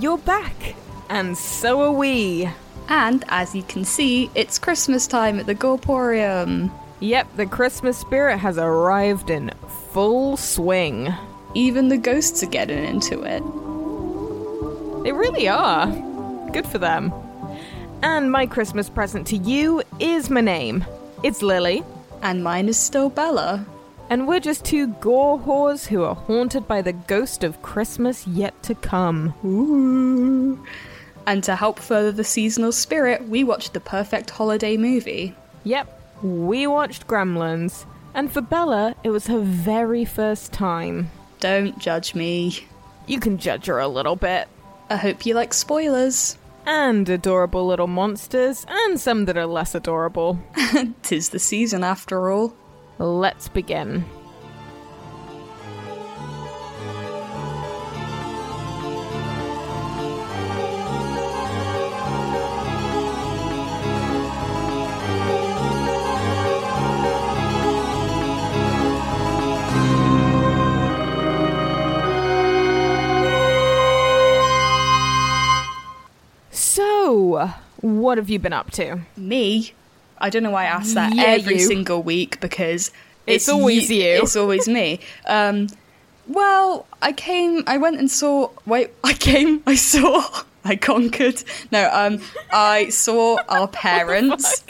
you're back, and so are we. And as you can see, it's Christmas time at the Gorporium. Yep, the Christmas spirit has arrived in full swing. Even the ghosts are getting into it. They really are. Good for them. And my Christmas present to you is my name. It's Lily. And mine is still Bella. And we're just two gore whores who are haunted by the ghost of Christmas yet to come. Ooh. And to help further the seasonal spirit, we watched the perfect holiday movie. Yep, we watched Gremlins. And for Bella, it was her very first time. Don't judge me. You can judge her a little bit. I hope you like spoilers. And adorable little monsters, and some that are less adorable. Tis the season after all. Let's begin. So, what have you been up to? Me? I don't know why I ask that Yeah, every you. single week because It's always you. It's always me. Um, well, I came. I went and saw. Wait, I came. I saw. I conquered. No, um, I saw our parents,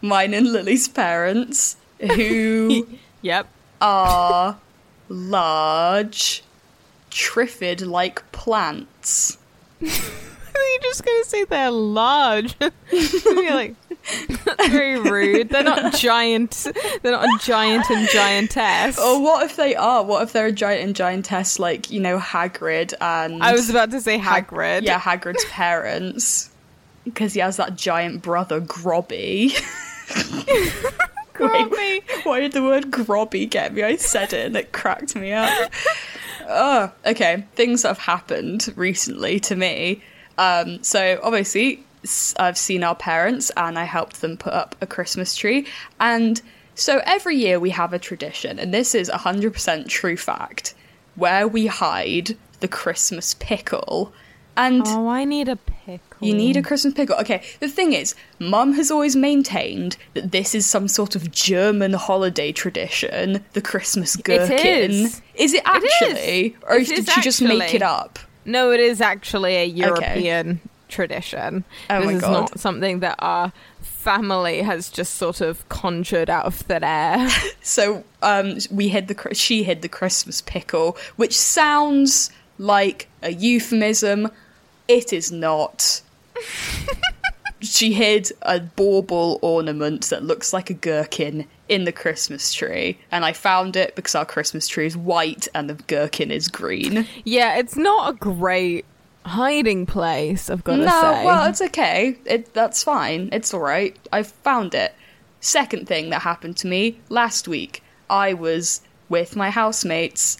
mine and Lily's parents, who Yep. are large, triffid-like plants. You're just gonna say they're large. You're like, very rude. They're not giant. They're not a giant and giantess. Or what if they are? What if they're a giant and giantess like, you know, Hagrid and I was about to say Hagrid. Yeah, Hagrid's parents. Because he has that giant brother, Grobby. Grobby. Wait, why did the word grobby get me? I said it and it cracked me up. oh, okay. Things that have happened recently to me. Um, so obviously, I've seen our parents and I helped them put up a Christmas tree. And so every year we have a tradition, and this is 100% true fact, where we hide the Christmas pickle. And Oh, I need a pickle. you need a Christmas pickle. Okay, the thing is, Mum has always maintained that this is some sort of German holiday tradition, the Christmas gherkin. is. Is it actually? Or It did is she just make it up? No, it is actually a European tradition. Oh this my is God. not something that our family has just sort of conjured out of thin air. So um, we hid the she hid the Christmas pickle, which sounds like a euphemism. It is not. she hid a bauble ornament that looks like a gherkin in the Christmas tree, and I found it because our Christmas tree is white and the gherkin is green. yeah, it's not a great hiding place, I've got to no, say. well, it's okay. It that's fine. It's all right. I found it. Second thing that happened to me last week, I was with my housemates,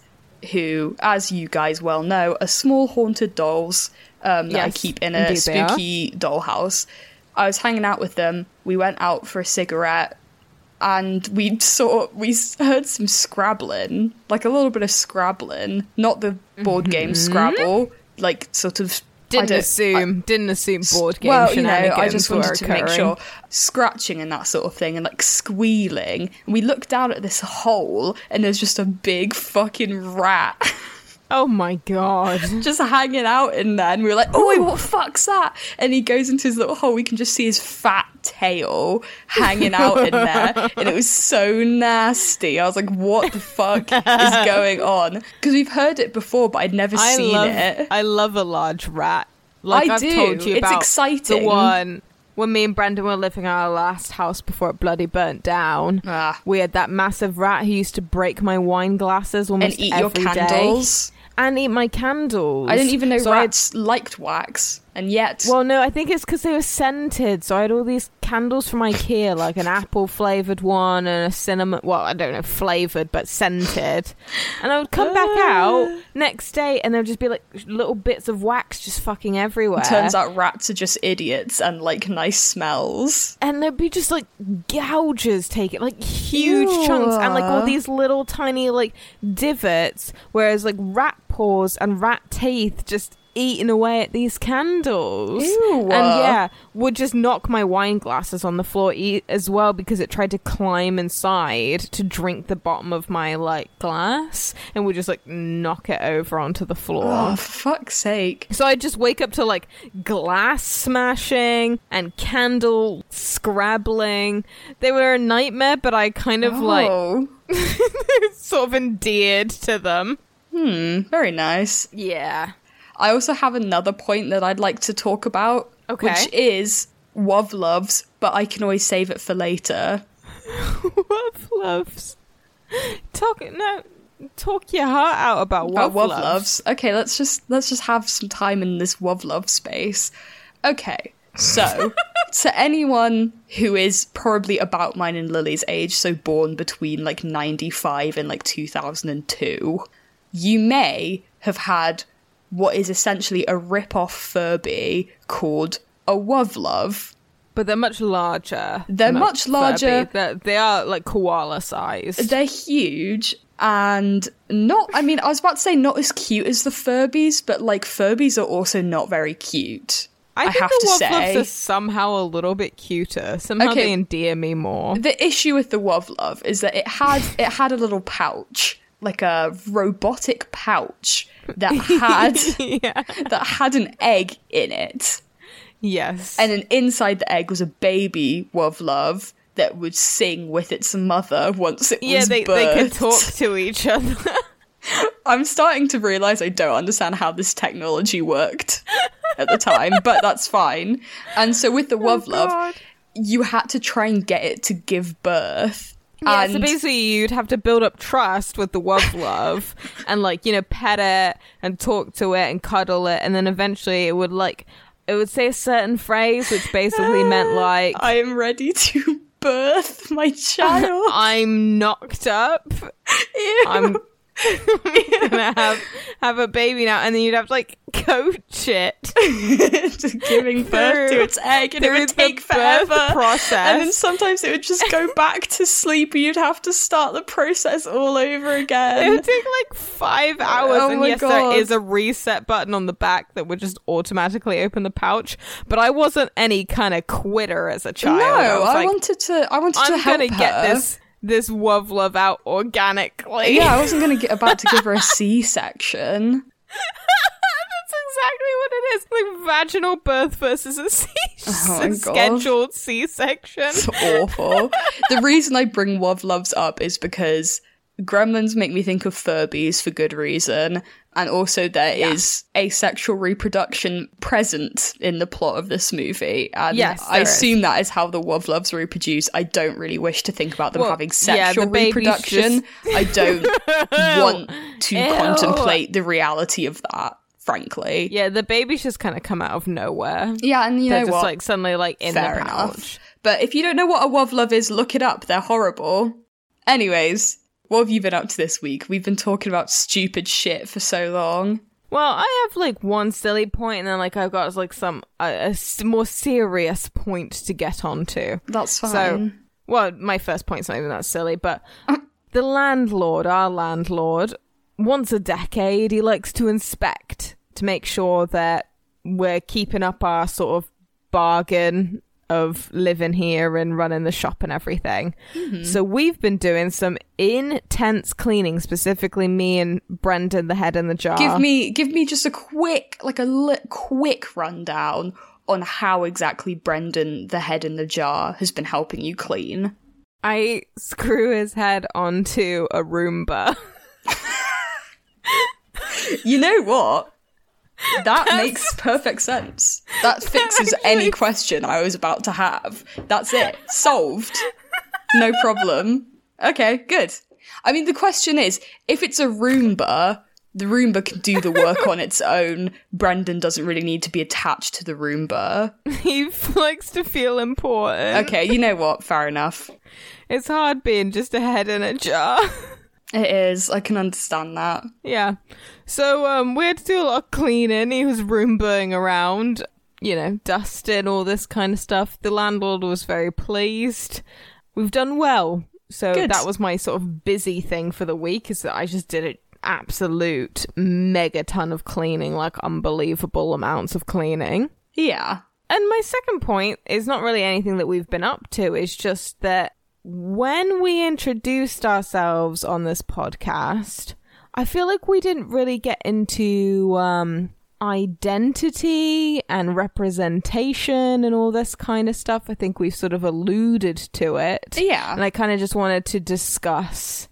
who, as you guys well know, are small haunted dolls um, that I keep in a indeed they are. spooky dollhouse. I was hanging out with them. We went out for a cigarette. And we saw, we heard some scrabbling, like a little bit of scrabbling, not the board game Scrabble, like sort of. I Mm-hmm. didn't assume, didn't assume board game well, you know, I just wanted to make sure scratching and that sort of thing and like squealing. And we looked down at this hole and there's just a big fucking rat Oh my god. just hanging out in there. And we were like, oh, wait, what the fuck's that? And he goes into his little hole. We can just see his fat tail hanging out in there. And it was so nasty. I was like, what the fuck is going on? Because we've heard it before, but I'd never I seen love it. I love a large rat. Like I have do. told you It's exciting. the one when me and Brendan were living in our last house before it bloody burnt down. Ah. We had that massive rat who used to break my wine glasses almost And eat your every day. candles. and eat my candles. I didn't even know So I rats liked wax, and yet well, no, I think it's because they were scented. So I had all these candles from IKEA, like an apple flavored one and a cinnamon. Well, I don't know, flavored but scented. And I would come back Ah. out next day, and there'd just be like little bits of wax just fucking everywhere. turns out rats are just idiots and like nice smells. and there'd be just like gouges taken, like huge Ew. chunks, and like all these little tiny like divots. Whereas like rat paws and rat teeth just eating away at these candles. Ew. And yeah, would just knock my wine glasses on the floor as well because it tried to climb inside to drink the bottom of my like glass and would just like knock it over onto the floor. Oh, fuck's sake. So I'd just wake up to like glass smashing and candle scrabbling. They were a nightmare, but I kind of like oh. sort of endeared to them. Hmm, very nice. Yeah. I also have another point that I'd like to talk about, Okay. which is Wov loves, but I can always save it for later. Wov loves. Talk no. Talk your heart out about Wov loves. loves. Okay, let's just let's just have some time in this Wov love space. Okay, so to anyone who is probably about mine and Lily's age, so born between like ninety five and like two thousand and two, you may have had what is essentially a rip-off Furby called a Wov love. But they're much larger. They're much larger. They're, they are like koala sized. They're huge and not I mean, I was about to say not as cute as the Furbies, but like Furbies are also not very cute. I, think have the to Wov say. are somehow a little bit cuter. Somehow Okay. they endear me more. The issue with the Wov Love is that it had it had a little pouch, like a robotic pouch that had yeah. that had an egg in it. Yes. And then inside the egg was a baby Wov Love that would sing with its mother once it yeah, was they they could talk to each other. I'm starting to realize I don't understand how this technology worked at the time, but that's fine. And so with the Wovlove, Oh, you had to try and get it to give birth. Yeah, and so basically you'd have to build up trust with the Wov Love and like, you know, pet it and talk to it and cuddle it and then eventually it would like it would say a certain phrase which basically meant like I am ready to birth my child. I'm knocked up. I'm gonna have have a baby now, and then you'd have to like coach it to giving birth to its egg, and it would take forever. process. And then sometimes it would just go back to sleep, and you'd have to start the process all over again. It would take like five oh hours, Oh and yes, God. there is a reset button on the back that would just automatically open the pouch. But I wasn't any kind of quitter as a child. no, I, I like, wanted to. I wanted to I'm help gonna get her. this this Wov Love out organically. Yeah, I wasn't going to get about to give her a C-section. That's exactly what it is. Like vaginal birth versus a C Oh my scheduled C section. It's awful. the reason I bring Wov Loves up is because gremlins make me think of Furbies for good reason, and also there is asexual reproduction present in the plot of this movie. And Yes, I there is. assume that is how the Wov Loves reproduce. I don't really wish to think about them Well, having yeah, the sexual reproduction. I don't want to Ew. contemplate the reality of that, frankly. Yeah, the babies just kind of come out of nowhere. Yeah, and you They're know just what? like suddenly like in Fair the enough. pouch. But if you don't know what a WOV love is, look it up. They're horrible. Anyways, what have you been up to this week? We've been talking about stupid shit for so long. Well, I have like one silly point, and then like I've got like some a, more serious point to get onto. That's fine. So, well, my first point's not even that silly, but the landlord, our landlord, once a decade, he likes to inspect to make sure that we're keeping up our sort of bargain of living here and running the shop and everything. Mm-hmm. So we've been doing some intense cleaning, specifically me and Brendan, the head in the jar. give me give me just a quick like a li- quick rundown on how exactly Brendan, the head in the jar, has been helping you clean. I screw his head onto a Roomba. You know what? That makes perfect sense. That fixes any question I was about to have. That's it. Solved. No problem. Okay, good. I mean, the question is if it's a Roomba, the Roomba can do the work on its own. Brendan doesn't really need to be attached to the Roomba. he likes to feel important. Okay, you know what? Fair enough. It's hard being just a head in a jar. It is. I can understand that. yeah. So um we had to do a lot of cleaning. He was roombaing around, you know, dusting, all this kind of stuff. The landlord was very pleased. We've done well. So Good. that was my sort of busy thing for the week is that I just did it absolute megaton of cleaning, like unbelievable amounts of cleaning. Yeah. And my second point is not really anything that we've been up to, it's just that when we introduced ourselves on this podcast, I feel like we didn't really get into um, identity and representation and all this kind of stuff. I think we've sort of alluded to it. Yeah. And I kind of just wanted to discuss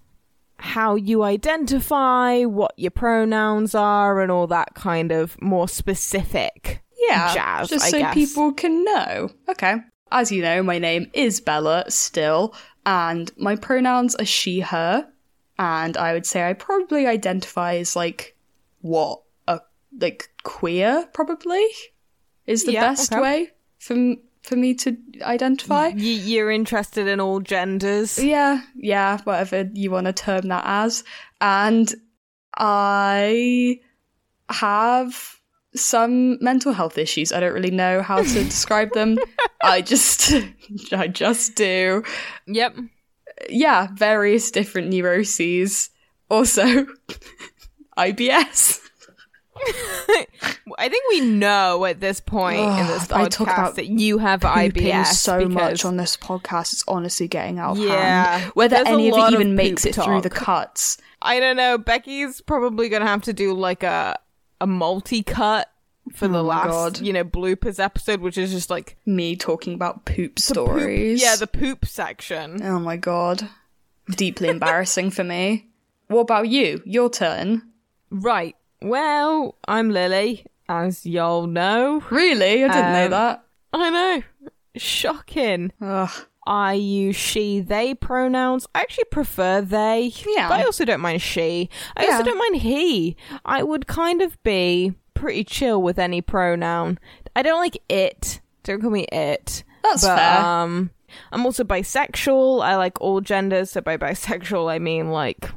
how you identify, what your pronouns are, and all that kind of more specific yeah, jazz, just I so guess. people can know. Okay. As you know, my name is Bella still, and my pronouns are she, her, and I would say I probably identify as like what a like queer probably is the Yeah, best okay. way for for me to identify. Y- you're interested in all genders. Yeah, yeah, whatever you want to term that as. And I have some mental health issues. I don't really know how to describe them. I just I just do. Yep. Yeah, various different neuroses. Also IBS. I think we know at this point in Ugh, this I podcast talk about that you have IBS so because much on this podcast. It's honestly getting out of Yeah, hand. Whether any of it of even makes poop it through the cuts. I don't know. Becky's probably gonna have to do like a a multi cut for the Oh last God. you know bloopers episode, which is just like Me talking about poop poop- stories. yeah, the poop section. Oh my god. Deeply embarrassing for me. What about you? Your turn. Right. Well, I'm Lily, as y'all know. Really? I didn't know Um, that. I know. Shocking. Ugh. I use she, they pronouns. I actually prefer they. Yeah. But I also don't mind she. I Yeah. also don't mind he. I would kind of be pretty chill with any pronoun. I don't like it. Don't call me it. That's but, fair. Um, I'm also bisexual. I like all genders. So by bisexual, I mean like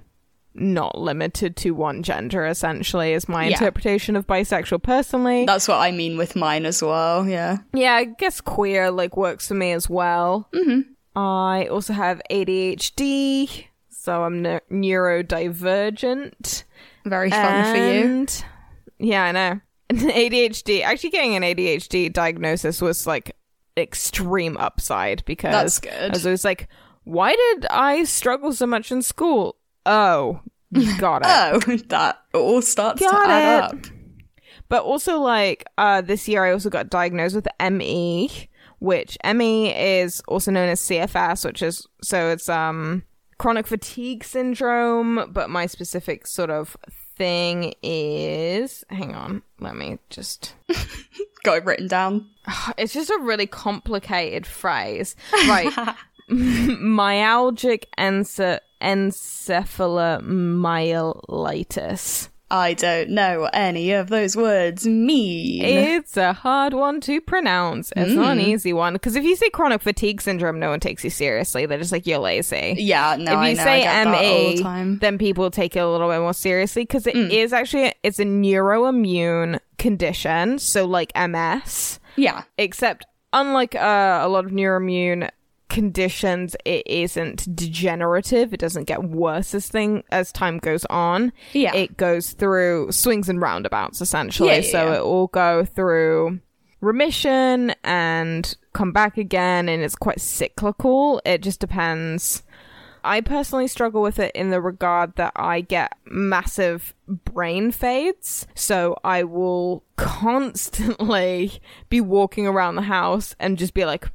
not limited to one gender, essentially, is my Yeah. interpretation of bisexual personally. That's what I mean with mine as well, yeah. Yeah, I guess queer like works for me as well. Mm-hmm. I also have ADHD, so I'm ne- neurodivergent. Very fun for you. And- Yeah, I know. ADHD. Actually, getting an ADHD diagnosis was like extreme upside because That's good. I was always like, why did I struggle so much in school? Oh, got it. Oh, that all starts Got to add it. up. But also, like, uh, this year I also got diagnosed with ME, which ME is also known as CFS, which is so it's um chronic fatigue syndrome. But my specific sort of thing is, hang on, let me just. Got it written down. It's just a really complicated phrase, right? Myalgic ense- encephalomyelitis. I don't know what any of those words mean. It's a hard one to pronounce. It's not an easy one because if you say chronic fatigue syndrome, no one takes you seriously. They're just like you're lazy. yeah, no, if I you know, I say get all ME, the then people take it a little bit more seriously because it is actually it's a neuroimmune condition, so like MS. Yeah, Except unlike uh, a lot of neuroimmune conditions, it isn't degenerative. It doesn't get worse as thing as time goes on. Yeah. it goes through swings and roundabouts essentially. Yeah, yeah, so yeah. it will go through remission and come back again, and it's quite cyclical. It just depends. I personally struggle with it in the regard that I get massive brain fades. So I will constantly be walking around the house and just be like,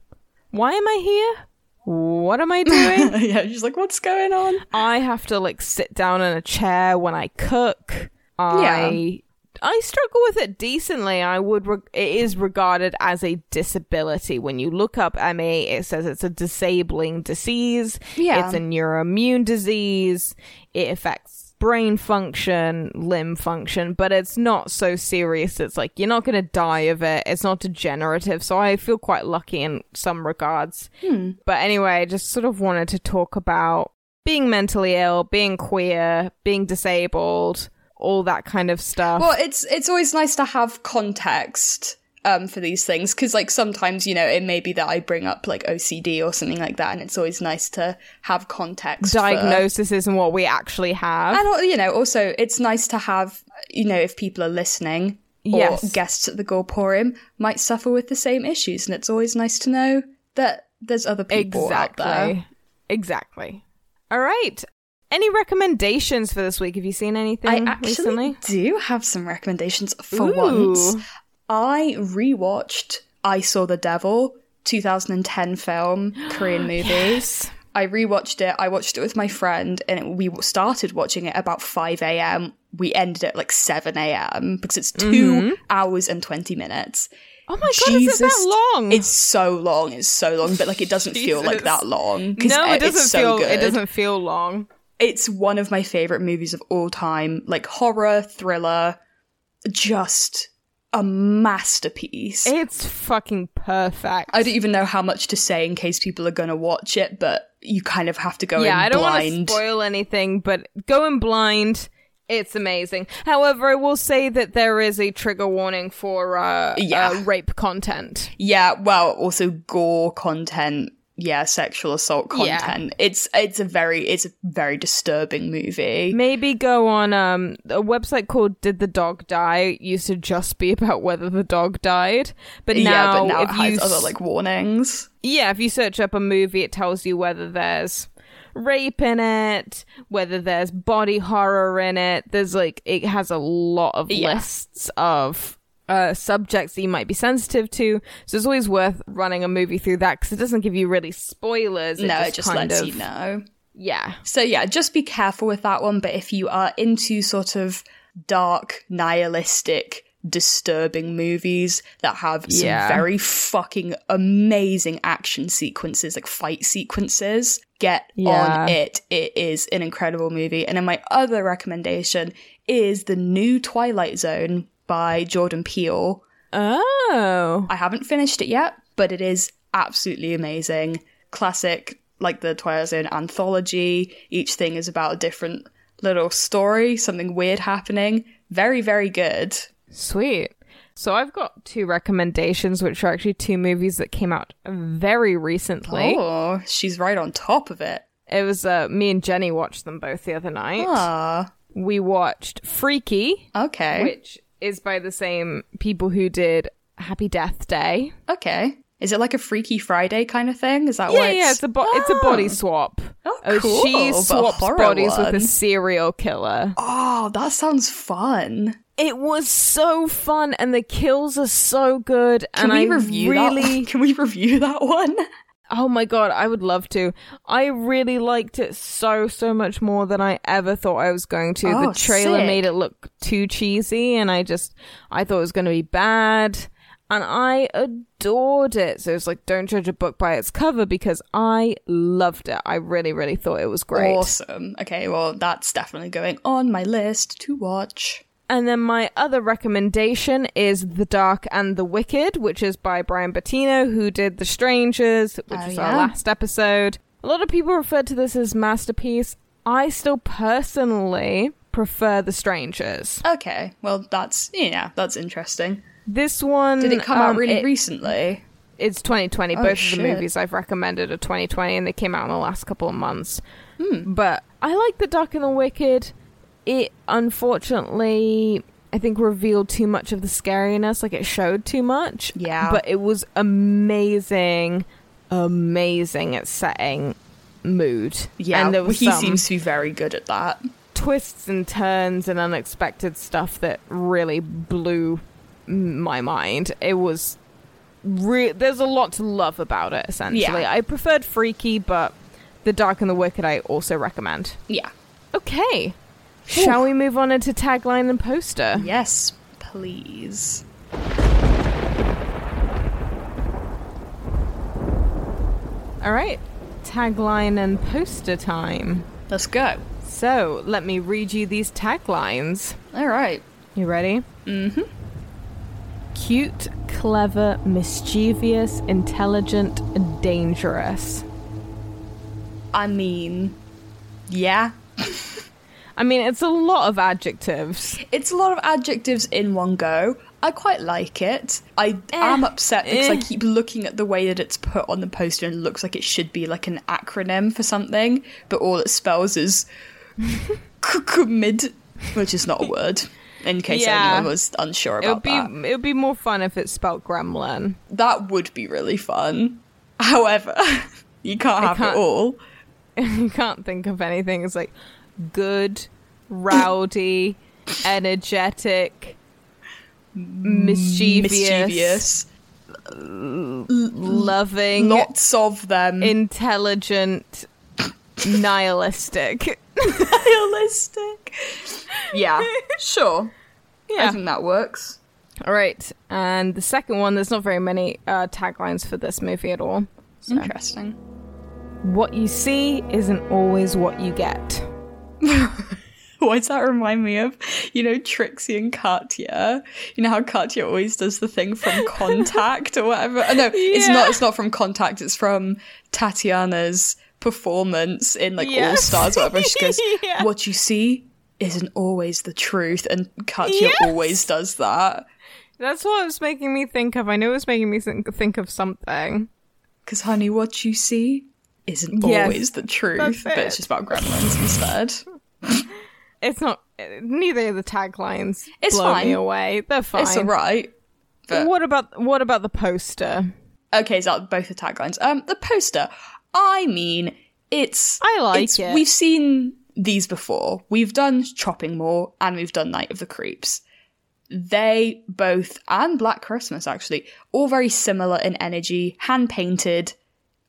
why am I here? What am I doing? yeah. She's like, "What's going on?" I have to like sit down in a chair when I cook. I I struggle with it decently. I would re- it is regarded as a disability. When you look up ME, it says it's a disabling disease. Yeah. It's a neuroimmune disease. It affects brain function, limb function, but it's not so serious. It's like you're not going to die of it. It's not degenerative. So I feel quite lucky in some regards. Hmm. But anyway, I just sort of wanted to talk about being mentally ill, being queer, being disabled, all that kind of stuff. Well, it's it's always nice to have context um, for these things because, like, sometimes you know it may be that I bring up like OCD or something like that, and it's always nice to have context. for- Diagnosis isn't what we actually have. and you know, also it's nice to have you know if people are listening or Yes. guests at the Gorporium might suffer with the same issues, and it's always nice to know that there's other people out there. Exactly. Exactly. All right. Any recommendations for this week? Have you seen anything I actually recently? do have some recommendations for Ooh. once. I rewatched I Saw the Devil, 2010 film, Korean movie. Yes. I rewatched it. I watched it with my friend, and it, we started watching it about 5 a.m. We ended at like 7 a.m. because it's 2 Mm-hmm. hours and 20 minutes. Oh my god, is it that long? It's so long. It's so long, but like it doesn't feel like that long. no, it doesn't so feel. good. It doesn't feel long. It's one of my favorite movies of all time. Like horror, thriller, just a masterpiece. It's fucking perfect. I don't even know how much to say in case people are going to watch it, but you kind of have to go yeah, in I don't want to spoil anything, but going blind, it's amazing. However, I will say that there is a trigger warning for uh, Yeah. uh, rape content. yeah, well, also gore content. Yeah, sexual assault Yeah. content. It's it's a very it's a very disturbing movie. Maybe go on um a website called Did the Dog Die? It used to just be about whether the dog died, but now, yeah, but now if it has other like warnings. yeah, if you search up a movie, it tells you whether there's rape in it, whether there's body horror in it. There's like it has a lot of Yeah. lists of uh, subjects that you might be sensitive to. So it's always worth running a movie through that because it doesn't give you really spoilers. It no, just it just lets of, you know. Yeah. So yeah, just be careful with that one. But if you are into sort of dark, nihilistic, disturbing movies that have some Yeah. very fucking amazing action sequences, like fight sequences, get Yeah. on it. It is an incredible movie. And then my other recommendation is the new Twilight Zone by Jordan Peele. Oh. I haven't finished it yet, but it is absolutely amazing. Classic, like the Twilight Zone anthology. Each thing is about a different little story, something weird happening. Very, very good. Sweet. So I've got two recommendations, which are actually two movies that came out very recently. Oh, she's right on top of it. It was uh, me and Jenny watched them both the other night. Ah, We watched Freaky, okay. which is by the same people who did Happy Death Day. Okay. Is it like a Freaky Friday kind of thing? Is that Yeah, what yeah, it's a bo- it's a ah. body swap. Oh, oh cool, she swaps bodies with a serial killer. Oh, that sounds fun. It was so fun, and the kills are so good. Can and we I review really, that? Can we review that one? Oh my god, I would love to. I really liked it so so much more than I ever thought I was going to. Oh, the trailer sick. made it look too cheesy and I just I thought it was going to be bad and I adored it. So it's like don't judge a book by its cover because I loved it. I really really thought it was great. Awesome. Okay, well, that's definitely going on my list to watch. And then my other recommendation is The Dark and the Wicked, which is by Bryan Bertino, who did The Strangers, which Oh, is yeah. our last episode. A lot of people refer to this as masterpiece. I still personally prefer The Strangers. Okay, well, that's, yeah, that's interesting. This one Did it come out um, really it- recently? It's 2020. Oh, Both of the movies I've recommended are 2020, and they came out in the last couple of months. Hmm. But I like The Dark and the Wicked. It unfortunately, I think, revealed too much of the scariness. Like it showed too much. Yeah. But it was amazing, amazing at setting mood. Yeah, and there was he seems to be very good at that. twists and turns and unexpected stuff that really blew my mind. It was re- there's a lot to love about it essentially. Yeah. I preferred Freaky, but The Dark and the Wicked I also recommend. Yeah. Okay. Shall we move on into tagline and poster? Yes, please. All right. Tagline and poster time. Let's go. So, let me read you these taglines. All right. You ready? Mm-hmm. Cute, clever, mischievous, intelligent, dangerous. I mean, yeah. I mean, it's a lot of adjectives. It's a lot of adjectives in one go. I quite like it. I am upset because I eh. keep looking at the way that it's put on the poster and it looks like it should be like an acronym for something, but all it spells is mid, which is not a word. In case Yeah. anyone was unsure It would about be that, it would be more fun if it's spelled gremlin. that would be really fun. However, you can't have can't- it all. you can't think of anything. It's like good, rowdy, energetic, mischievous, Mischievous, loving, lots of them. intelligent, nihilistic. Realistic. Yeah, sure. I think that works. All right. And the second one, there's not very many uh, taglines for this movie at all. So, Interesting. what you see isn't always what you get. Why does that remind me of, you know, Trixie and Katya? You know how Katya always does the thing from Contact or whatever? Oh, no, it's not. It's not from Contact. It's from Tatianna's performance in like All Stars, whatever. She goes, Yeah. "What you see isn't always the truth," and Katya Yes. always does that. That's what it was making me think of. I knew it was making me think, think of something. Because, honey, what you see isn't Yes, always the truth, but it's just about gremlins instead. It's not. Neither of the taglines It's blow fine. me away. They're fine. It's alright. But What about what about the poster? Okay, so both the taglines. Um, the poster. I mean, it's. I like it's- it. We've seen these before. We've done Chopping Mall and we've done Night of the Creeps. They both, and Black Christmas actually, all very similar in energy, hand painted,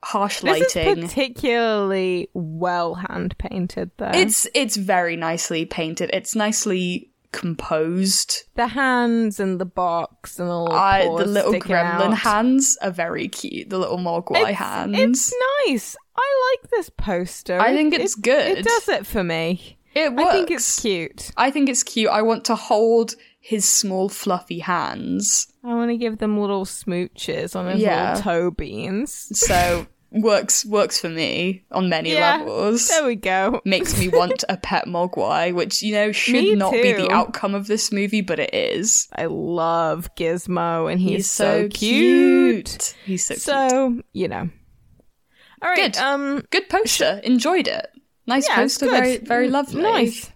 harsh This lighting. is particularly well hand painted, though. it's it's very nicely painted. It's nicely composed. the hands and the box and I, the little gremlin out. hands are very cute. The little Mogwai It's, hands. it's nice. I like this poster. I think it's it- good. It does it for me. It works. I think it's cute. I think it's cute. I want to hold his small fluffy hands. I want to give them little smooches on their Yeah. little toe beans. So works works for me on many Yeah, levels. There we go. Makes me want a pet mogwai, which you know should Me not be the outcome of this movie, but it is. I love Gizmo, and he's, He's so, so cute. cute. He's so, cute. So you know. All right. Good. Um. Good poster. Enjoyed it. Nice Yeah, poster. Very very lovely. Nice.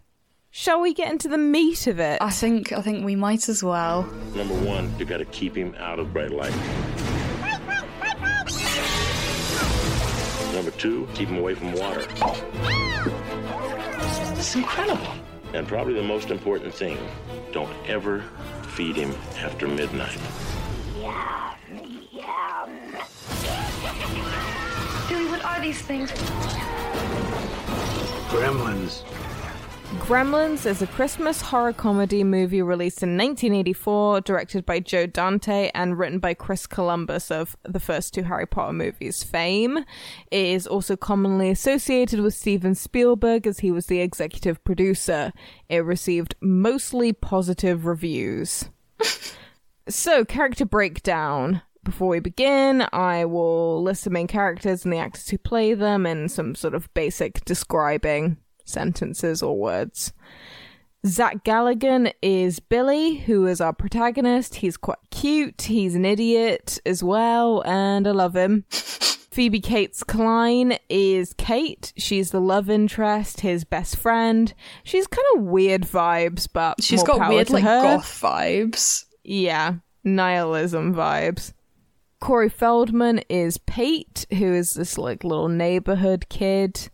Shall we get into the meat of it? I think I think we might as well. Number one, you gotta keep him out of bright light. Number two, keep him away from water. It's incredible. And probably the most important thing, don't ever feed him after midnight. Yum, yum. Billy, what are these things? Gremlins. Gremlins is a Christmas horror comedy movie released in 1984, directed by Joe Dante and written by Chris Columbus of the first two Harry Potter movies fame. It is also commonly associated with Steven Spielberg as he was the executive producer. It received mostly positive reviews. So, character breakdown. Before we begin, I will list the main characters and the actors who play them and some sort of basic describing sentences or words. Zach Galligan is Billy, who is our protagonist. He's quite cute. He's an idiot as well, and I love him. Phoebe Cates Kline is Kate. She's the love interest, his best friend. She's kind of weird vibes, but She's got weird like her. goth vibes. Yeah, nihilism vibes. Corey Feldman is Pete, who is this like little neighborhood kid.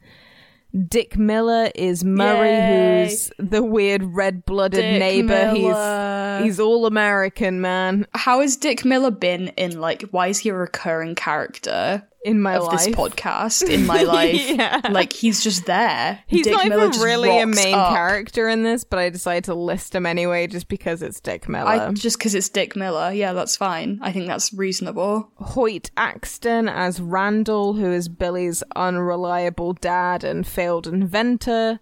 Dick Miller is Murray, Yay. who's the weird red-blooded Dick neighbor. Miller. He's he's all American, man. How has Dick Miller been in like why is he a recurring character In my of life, this podcast in my life? Yeah. Like he's just there. he's Dick not Miller even really a main up. character in this, but I decided to list him anyway, just because it's Dick Miller. I just because it's Dick Miller, yeah, that's fine. I think that's reasonable. Hoyt Axton as Randall, who is Billy's unreliable dad and failed inventor.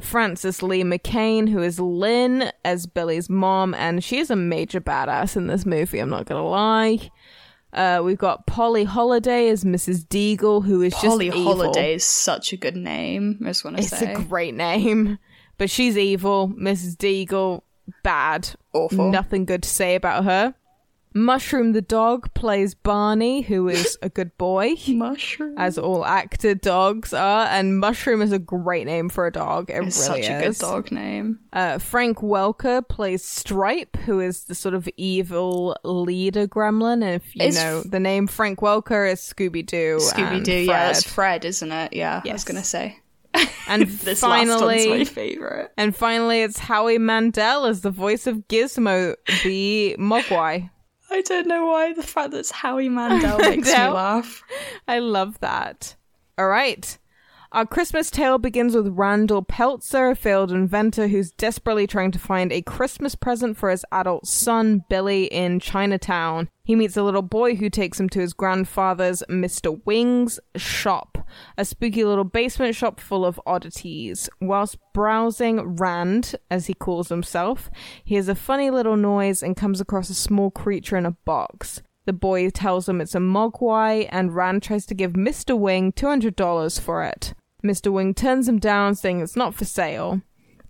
Frances Lee McCain, who is Lynn as Billy's mom, and she is a major badass in this movie, I'm not gonna lie. Uh, we've got Polly Holliday as Mrs. Deagle, who is Polly just evil. Holliday is such a good name. I just want to say It's a great name, but she's evil. Mrs. Deagle, bad. Awful. Nothing good to say about her. Mushroom the dog plays Barney, who is a good boy, Mushroom. as all actor dogs are. And Mushroom is a great name for a dog. It It's really such a is. good dog name. Uh, Frank Welker plays Stripe, who is the sort of evil leader gremlin. And if you Is- know the name Frank Welker is Scooby Doo. Scooby Doo, yeah, that's Fred, isn't it? Yeah, I was gonna say. And This one's my finally, favorite. and finally, it's Howie Mandel as the voice of Gizmo, the Mogwai. I don't know why the fact that it's Howie Mandel makes me laugh. I love that. All right. Our Christmas tale begins with Randall Peltzer, a failed inventor who's desperately trying to find a Christmas present for his adult son, Billy, in Chinatown. He meets a little boy who takes him to his grandfather's Mr. Wing's shop, a spooky little basement shop full of oddities. Whilst browsing Rand, as he calls himself, hears a funny little noise and comes across a small creature in a box. The boy tells him it's a mogwai, and Rand tries to give Mr. Wing $200 for it. Mr. Wing turns him down, saying it's not for sale.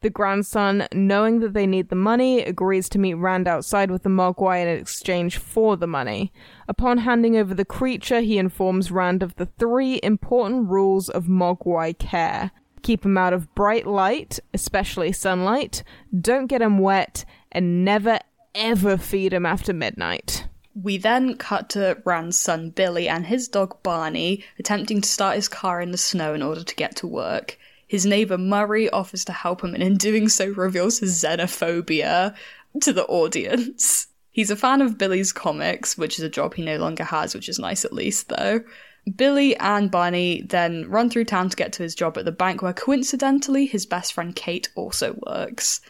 The grandson, knowing that they need the money, agrees to meet Rand outside with the mogwai in exchange for the money. Upon handing over the creature, he informs Rand of the three important rules of mogwai care. Keep him out of bright light, especially sunlight, don't get him wet, and never ever feed him after midnight. We then cut to Rand's son Billy and his dog Barney attempting to start his car in the snow in order to get to work. His neighbor Murray offers to help him and in doing so reveals his xenophobia to the audience. He's a fan of Billy's comics, which is a job he no longer has, which is nice at least though. Billy and Barney then run through town to get to his job at the bank where coincidentally his best friend Kate also works.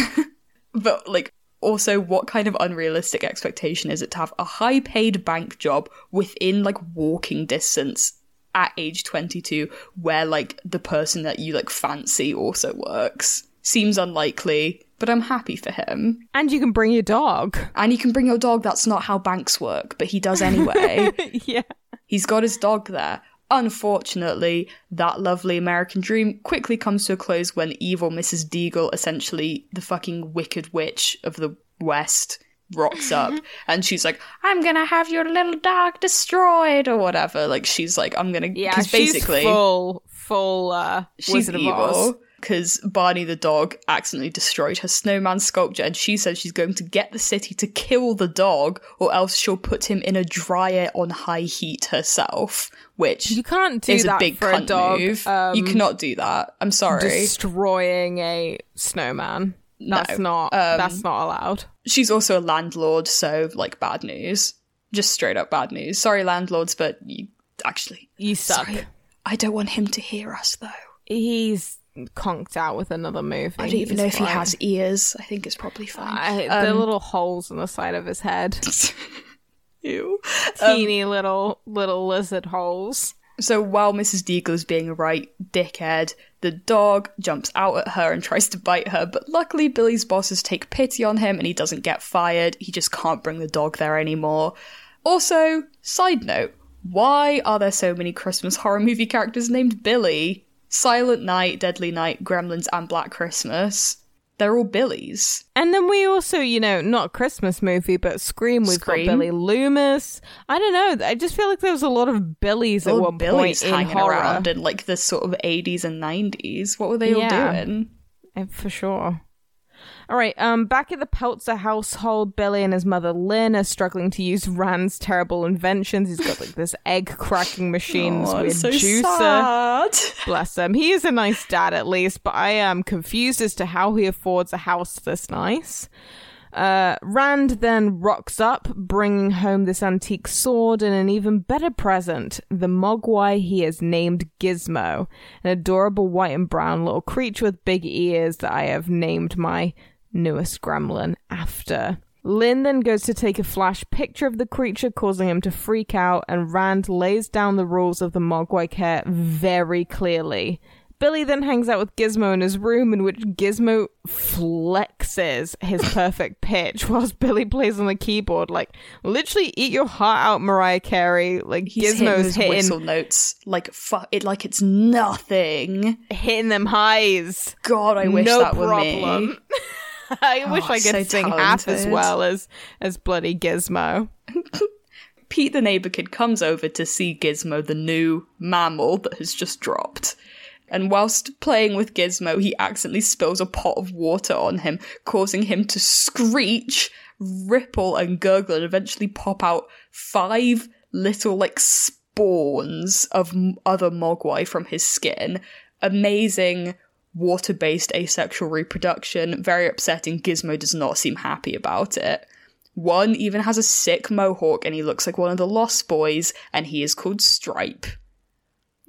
but like also what kind of unrealistic expectation is it to have a high paid bank job within like walking distance at age 22 where like the person that you like fancy also works seems unlikely but i'm happy for him And you can bring your dog. and you can bring your dog that's not how banks work but he does anyway yeah. He's got his dog there. Unfortunately, that lovely American dream quickly comes to a close when evil Mrs. Deagle, essentially the fucking wicked witch of the West, rocks up and she's like, I'm gonna have your little dog destroyed or whatever. Like, she's like, I'm gonna. Yeah, she's basically, full, full uh, she's Wizard of Oz. evil. Because Barney the dog accidentally destroyed her snowman sculpture, and she says she's going to get the city to kill the dog, or else she'll put him in a dryer on high heat herself. Which You can't do is that a big for a dog. move. Um, you cannot do that. I'm sorry. destroying a snowman. That's not. um, that's not allowed. She's also a landlord, so like bad news. Just straight up bad news. Sorry, landlords, but you actually. You suck. Sorry, I don't want him to hear us though. He's conked out with another movie. I don't even know if he has ears. I think it's probably fine. I, Um, the little holes in the side of his head, Ew. Um, teeny little little lizard holes. So while Mrs. Deagle is being a right dickhead, the dog jumps out at her and tries to bite her, but luckily Billy's bosses take pity on him and he doesn't get fired. He just can't bring the dog there anymore. Also, side note, why are there so many Christmas horror movie characters named Billy? Silent Night, Deadly Night, Gremlins, and Black Christmas. They're all Billies. And then we also, you know, not a Christmas movie, but Scream. We've Scream. got Billy Loomis. I don't know. I just feel like there was a lot of Billies at All one Billies point in hanging horror. around in like the sort of 80s and 90s. What were they all doing? Uh, For sure. All right. Um, back at the Peltzer household, Billy and his mother Lynn are struggling to use Rand's terrible inventions. He's got like this egg cracking machine, this Oh, weird so juicer. sad. Bless him. He is a nice dad at least, but I am confused as to how he affords a house this nice. Uh, Rand then rocks up, bringing home this antique sword and an even better present the Mogwai he has named Gizmo, an adorable white and brown little creature with big ears that I have named my newest gremlin after. Lynn then goes to take a flash picture of the creature, causing him to freak out, and Rand lays down the rules of the Mogwai care very clearly. Billy then hangs out with Gizmo in his room, in which Gizmo flexes his perfect pitch whilst Billy plays on the keyboard. Like, literally, eat your heart out, Mariah Carey. Like, He's Gizmo's those hitting, whistle notes like fu- it like it's nothing. hitting them highs. God, I wish no that were me. I oh, wish Oh, I could so sing half as well as as bloody Gizmo. Pete the neighbor kid comes over to see Gizmo, the new mammal that has just dropped. And whilst playing with Gizmo, he accidentally spills a pot of water on him, causing him to screech, ripple, and gurgle, and eventually pop out five little, like, spawns of other mogwai from his skin. Amazing water based asexual reproduction. Very upsetting. Gizmo does not seem happy about it. One even has a sick mohawk and he looks like one of the Lost Boys, and he is called Stripe.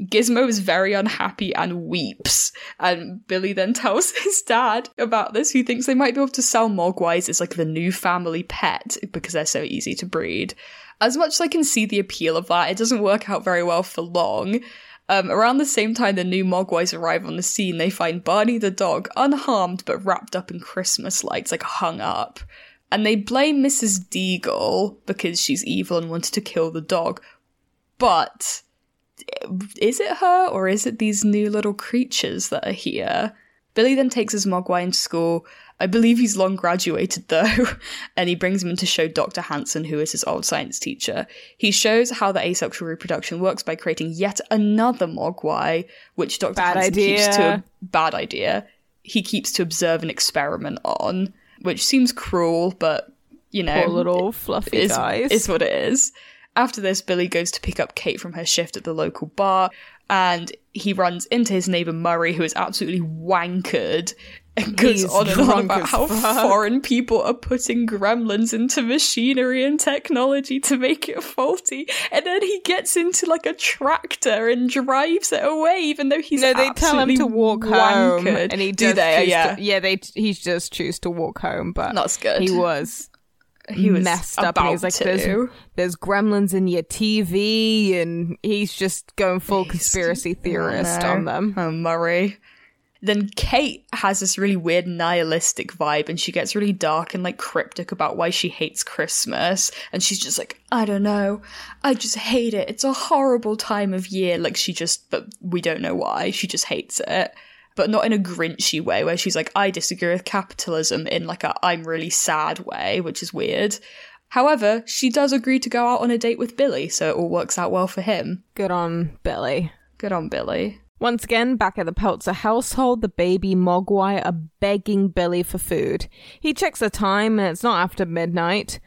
Gizmo is very unhappy and weeps, and Billy then tells his dad about this, who thinks they might be able to sell Mogwais as like the new family pet because they're so easy to breed. As much as I can see the appeal of that, it doesn't work out very well for long. Um, around the same time the new Mogwais arrive on the scene, they find Barney the dog unharmed but wrapped up in Christmas lights, like hung up. And they blame Mrs. Deagle because she's evil and wanted to kill the dog. But is it her or is it these new little creatures that are here? Billy then takes his Mogwai into school. I believe he's long graduated though, and he brings him in to show Dr. Hanson, who is his old science teacher. He shows how the asexual reproduction works by creating yet another Mogwai, which Dr. Bad Hanson keeps to idea. bad idea. He keeps to observe an experiment on, which seems cruel, but you know, Poor little fluffy is, guys. is what it is. After this, Billy goes to pick up Kate from her shift at the local bar, and he runs into his neighbor Murray, who is absolutely wankered, and goes on and on about how fuck. foreign people are putting gremlins into machinery and technology to make it faulty. And then he gets into like a tractor and drives it away, even though he's no, they tell him to walk home, and he do does they? choose Yeah, to, yeah, they he just choose to walk home, but That's good. He was he was messed up, and he's like, "There's to. there's gremlins in your TV," and he's just going full conspiracy theorist on them. Oh, Murray. Then Kate has this really weird nihilistic vibe and she gets really dark and like cryptic about why she hates Christmas. And she's just like, I don't know. I just hate it. It's a horrible time of year. Like she just, but we don't know why. She just hates it. But not in a grinchy way where she's like, I disagree with capitalism in like a I'm really sad way, which is weird. However, she does agree to go out on a date with Billy, so it all works out well for him. Good on Billy. Good on Billy. Once again, back at the Peltzer household, the baby Mogwai are begging Billy for food. He checks the time and it's not after midnight.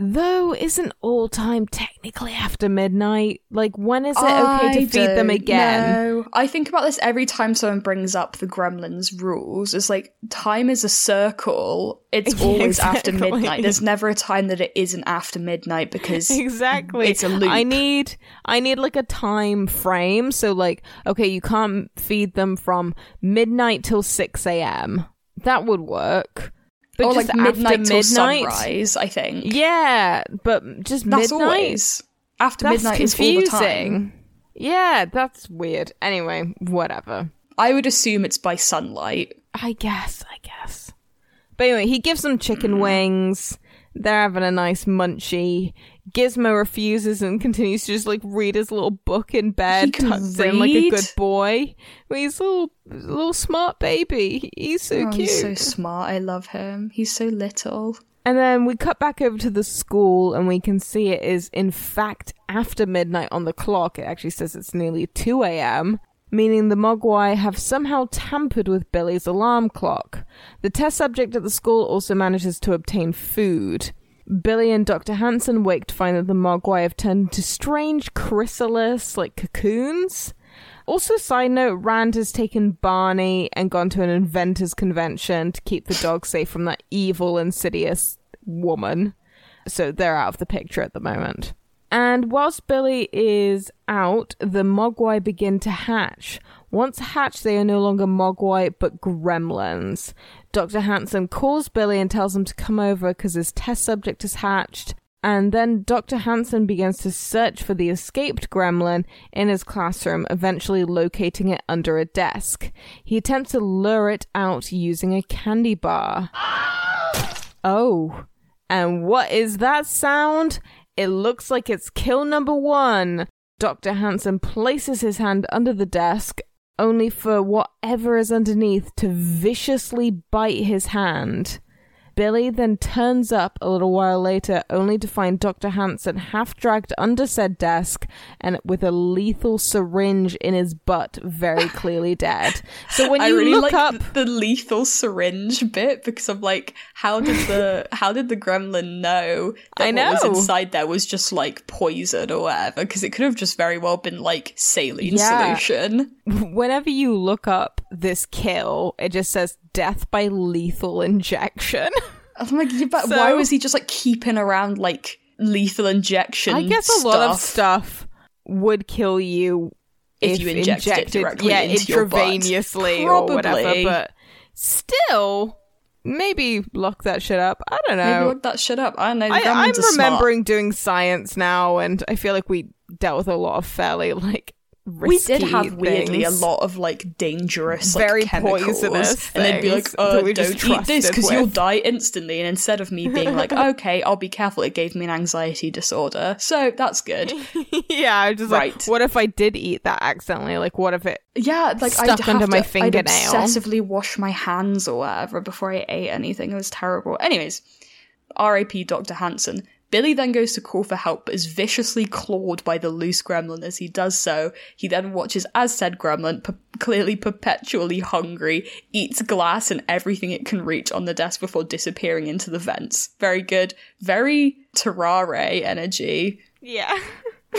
Though, isn't all time technically after midnight? Like, when is it okay to feed them again? know. I think about this every time someone brings up the Gremlins rules. It's like time is a circle. It's Yeah, always after exactly. midnight. There's never a time that it isn't after midnight because Exactly. It's a loop. I need I need like a time frame. So like, okay, you can't feed them from midnight till six AM. That would work. But or just like midnight midnight. sunrise. I think Yeah, but just that's midnight. always after That's midnight is all the time. confusing. Yeah, that's weird. Anyway, whatever. I would assume it's by sunlight. I guess, I guess. But anyway, he gives them chicken Mm. wings. They're having a nice munchie. Gizmo refuses and continues to just like read his little book in bed, can in like a good boy. He's a little, little smart baby. He's so Oh, cute. he's so smart. I love him. He's so little. And then we cut back over to the school and we can see it is in fact after midnight on the clock. It actually says it's nearly 2 a.m., meaning the Mogwai have somehow tampered with Billy's alarm clock. The test subject at the school also manages to obtain food. Billy and Dr. Hanson wake to find that the Mogwai have turned into strange chrysalis like cocoons. Also, side note, Rand has taken Barney and gone to an inventors convention to keep the dog safe from that evil, insidious woman. So they're out of the picture at the moment. And whilst Billy is out, the Mogwai begin to hatch. Once hatched, they are no longer Mogwai, but gremlins. Dr. Hanson calls Billy and tells him to come over because his test subject is hatched. And then Dr. Hanson begins to search for the escaped gremlin in his classroom, eventually locating it under a desk. He attempts to lure it out using a candy bar. Oh, and what is that sound? It looks like it's kill number one. Dr. Hanson places his hand under the desk, only for whatever is underneath to viciously bite his hand. Billy then turns up a little while later, only to find Dr. Hanson half dragged under said desk and with a lethal syringe in his butt, very clearly dead. So when I you really look like up, the, lethal syringe bit because I'm like, how did the how did the gremlin know that I what was inside there was just like poison or whatever? Because it could have just very well been like saline Yeah. solution. whenever you look up this kill, it just says death by lethal injection. I'm like, yeah, but So- why was he just like keeping around like lethal injection? I guess a lot of stuff? stuff would kill you If you injected it directly yeah, into your butt. intravenously or whatever. But still, maybe lock that shit up. I don't know. Maybe look that shit up. I don't know. I, I'm are smart. remembering doing science now, and I feel like we dealt with a lot of fairly like we did have weirdly a lot of like dangerous, Very chemicals, poisonous and they'd be like, "Oh, don't eat this because you'll die instantly." And instead of me being like, "Okay, I'll be careful," it gave me an anxiety disorder, so that's good. yeah, I was just Right. like, what if I did eat that accidentally? Like, what if it? Yeah, like I'd Stuck have under to, my I'd obsessively wash my hands or whatever before I ate anything. It was terrible. Anyways, R.I.P. Dr. Hanson. Billy then goes to call for help, but is viciously clawed by the loose gremlin as he does so. He then watches as said gremlin, per- clearly perpetually hungry, eats glass and everything it can reach on the desk before disappearing into the vents. Very good. Very Tarrare energy. Yeah.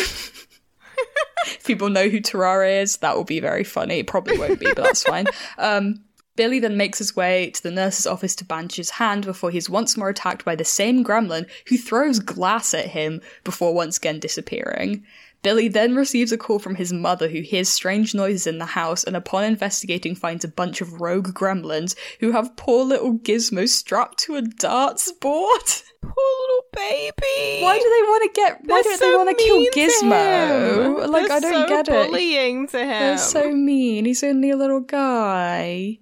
If people know who Tarrare is, that will be very funny. It probably won't be, but that's fine. Um, Billy then makes his way to the nurse's office to bandage his hand before he's once more attacked by the same gremlin who throws glass at him before once again disappearing. Billy then receives a call from his mother who hears strange noises in the house and upon investigating finds a bunch of rogue gremlins who have poor little Gizmo strapped to a darts board. Poor little baby. Why do they want to get why They're don't they want to kill Gizmo? Like They're I don't so get it. bullying to him. They're so mean. He's only a little guy.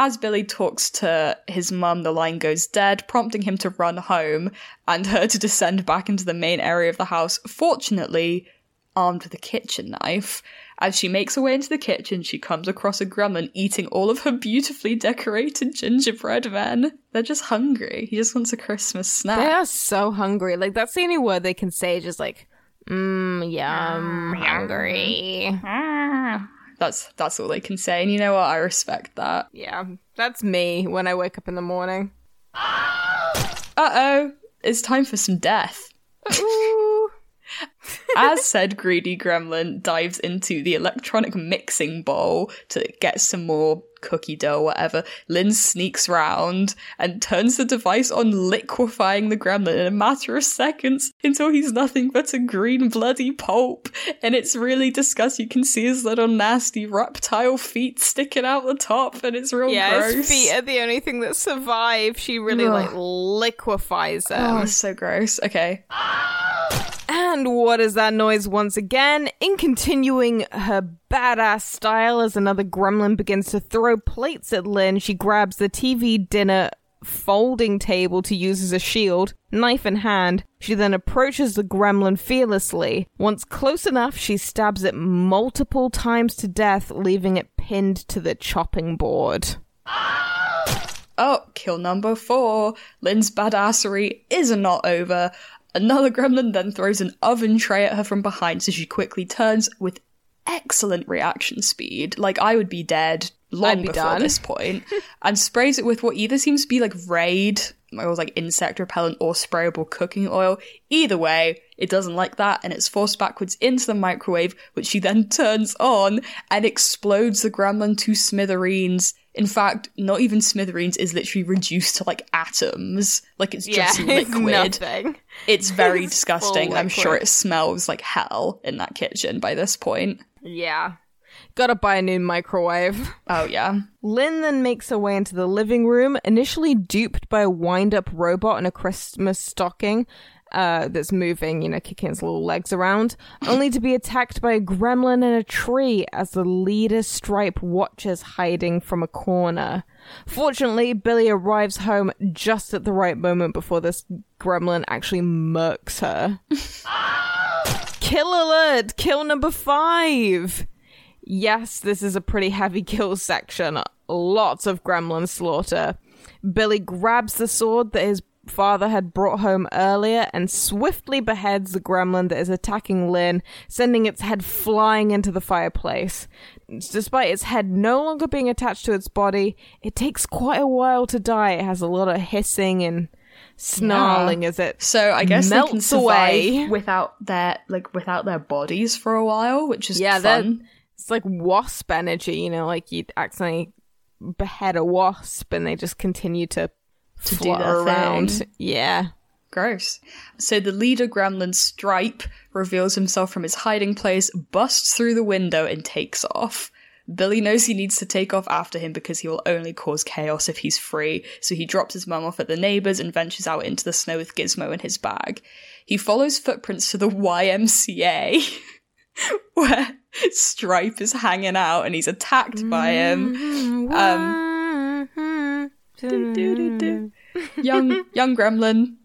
As Billy talks to his mum, the line goes dead, prompting him to run home and her to descend back into the main area of the house, fortunately armed with a kitchen knife. As she makes her way into the kitchen, she comes across a gremlin eating all of her beautifully decorated gingerbread men. They're just hungry. He just wants a Christmas snack. They are so hungry. Like that's the only word they can say. Just like, mmm, yum, hungry. Mm. That's that's all they can say, and you know what? I respect that. Yeah, that's me when I wake up in the morning. Uh oh, it's time for some death. As said greedy gremlin dives into the electronic mixing bowl to get some more cookie dough whatever, Lynn sneaks round and turns the device on liquefying the gremlin in a matter of seconds until he's nothing but a green bloody pulp. And it's really disgusting. You can see his little nasty reptile feet sticking out the top and it's real Yeah, gross. his feet are the only thing that survive. She really Ugh. like liquefies them. Oh, it's so gross. Okay. And what is that noise once again? In continuing her badass style as another gremlin begins to throw plates at Lynn, she grabs the TV dinner folding table to use as a shield, knife in hand. She then approaches the gremlin fearlessly. Once close enough, she stabs it multiple times to death, leaving it pinned to the chopping board. Oh, kill number four. Lynn's badassery is not over. Another gremlin then throws an oven tray at her from behind, so she quickly turns with excellent reaction speed. Like I would be dead long be before done. this point, and sprays it with what either seems to be like Raid, or like insect repellent, or sprayable cooking oil. Either way, it doesn't like that, and it's forced backwards into the microwave, which she then turns on and explodes the gremlin to smithereens. In fact, not even smithereens is literally reduced to like atoms. Like it's just it's liquid. nothing. It's very It's disgusting. I'm sure it smells like hell in that kitchen by this point. Yeah. Gotta buy a new microwave. Oh yeah. Lynn then makes her way into the living room, initially duped by a wind up robot in a Christmas stocking uh, that's moving, you know, kicking its little legs around, only to be attacked by a gremlin in a tree as the leader stripe watches hiding from a corner. Fortunately, Billy arrives home just at the right moment before this gremlin actually murks her. Kill alert! Kill number five! Yes, this is a pretty heavy kill section. Lots of gremlin slaughter. Billy grabs the sword that his father had brought home earlier and swiftly beheads the gremlin that is attacking Lynn, sending its head flying into the fireplace. Despite its head no longer being attached to its body, it takes quite a while to die. It has a lot of hissing and snarling as it So I guess they can melts survive away. without their like without their bodies for a while, which is Yeah, fun. It's like wasp energy, you know, like you'd accidentally behead a wasp and they just continue to, To do flutter their around. thing. Yeah. Gross. So the leader gremlin Stripe reveals himself from his hiding place, busts through the window, and takes off. Billy knows he needs to take off after him because he will only cause chaos if he's free, so he drops his mum off at the neighbours and ventures out into the snow with Gizmo in his bag. He follows footprints to the YMCA, where Stripe is hanging out and he's attacked by him. Um, do-do-do-do. young young gremlin.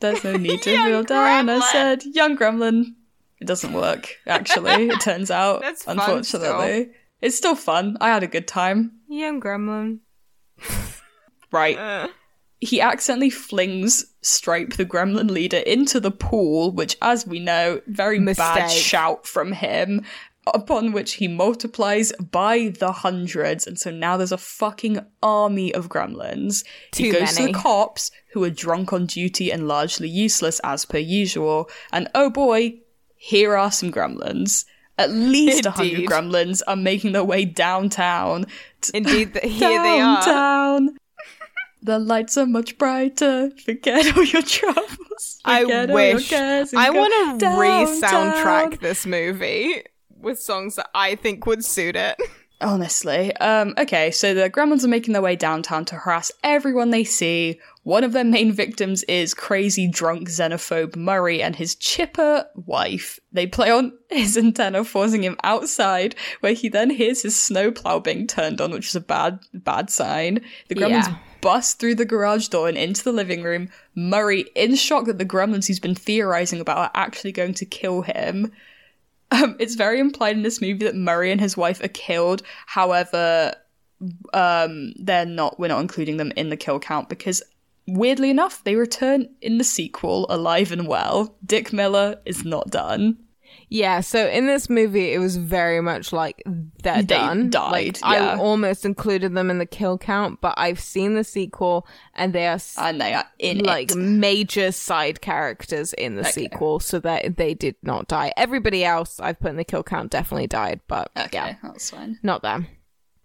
There's no need to feel down. I said young gremlin. It doesn't work. Actually, it turns out. Unfortunately, it's still fun. I had a good time. Young gremlin. Right. Uh. He accidentally flings Stripe, the gremlin leader, into the pool, which, as we know, very bad shout from him. Upon which he multiplies by the hundreds, and so now there's a fucking army of gremlins. Too he goes to the cops, who are drunk on duty and largely useless as per usual, and oh boy, here are some gremlins. At least a hundred gremlins are making their way downtown. Indeed, th- here they are. Downtown. The lights are much brighter. Forget all your troubles. I Forget your wish. I want to re-soundtrack this movie with songs that I think would suit it. Honestly. Um, okay, so the gremlins are making their way downtown to harass everyone they see. One of their main victims is crazy drunk xenophobe Murray and his chipper wife. They play on his antenna, forcing him outside, where he then hears his snowplow being turned on, which is a bad, bad sign. The gremlins Yeah. bust through the garage door and into the living room. Murray, in shock that the gremlins he's been theorizing about are actually going to kill him. Um, it's very implied in this movie that Murray and his wife are killed. However, um, they're not. We're not including them in the kill count because, weirdly enough, they return in the sequel alive and well. Dick Miller is not done. Yeah, so in this movie, it was very much like they're They done. died, Like, yeah. I almost included them in the kill count, but I've seen the sequel, and they are And they are in like it. major side characters in the sequel, so that they did not die. Everybody else I've put in the kill count definitely died, but Okay, yeah, that's fine. not them.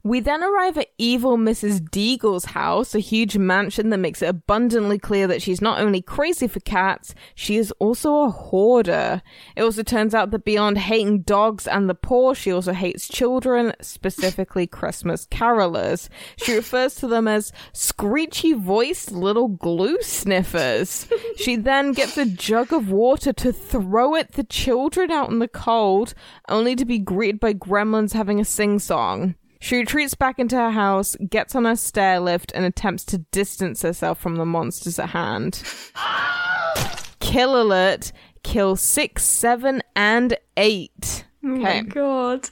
We then arrive at evil Mrs. Deagle's house, a huge mansion that makes it abundantly clear that she's not only crazy for cats, she is also a hoarder. It also turns out that beyond hating dogs and the poor, she also hates children, specifically Christmas carolers. She refers to them as screechy voiced little glue sniffers. she then gets a jug of water to throw at the children out in the cold, only to be greeted by gremlins having a sing song. She retreats back into her house, gets on her stair lift, and attempts to distance herself from the monsters at hand. Kill alert! Kill six, seven, and eight. Oh okay. God.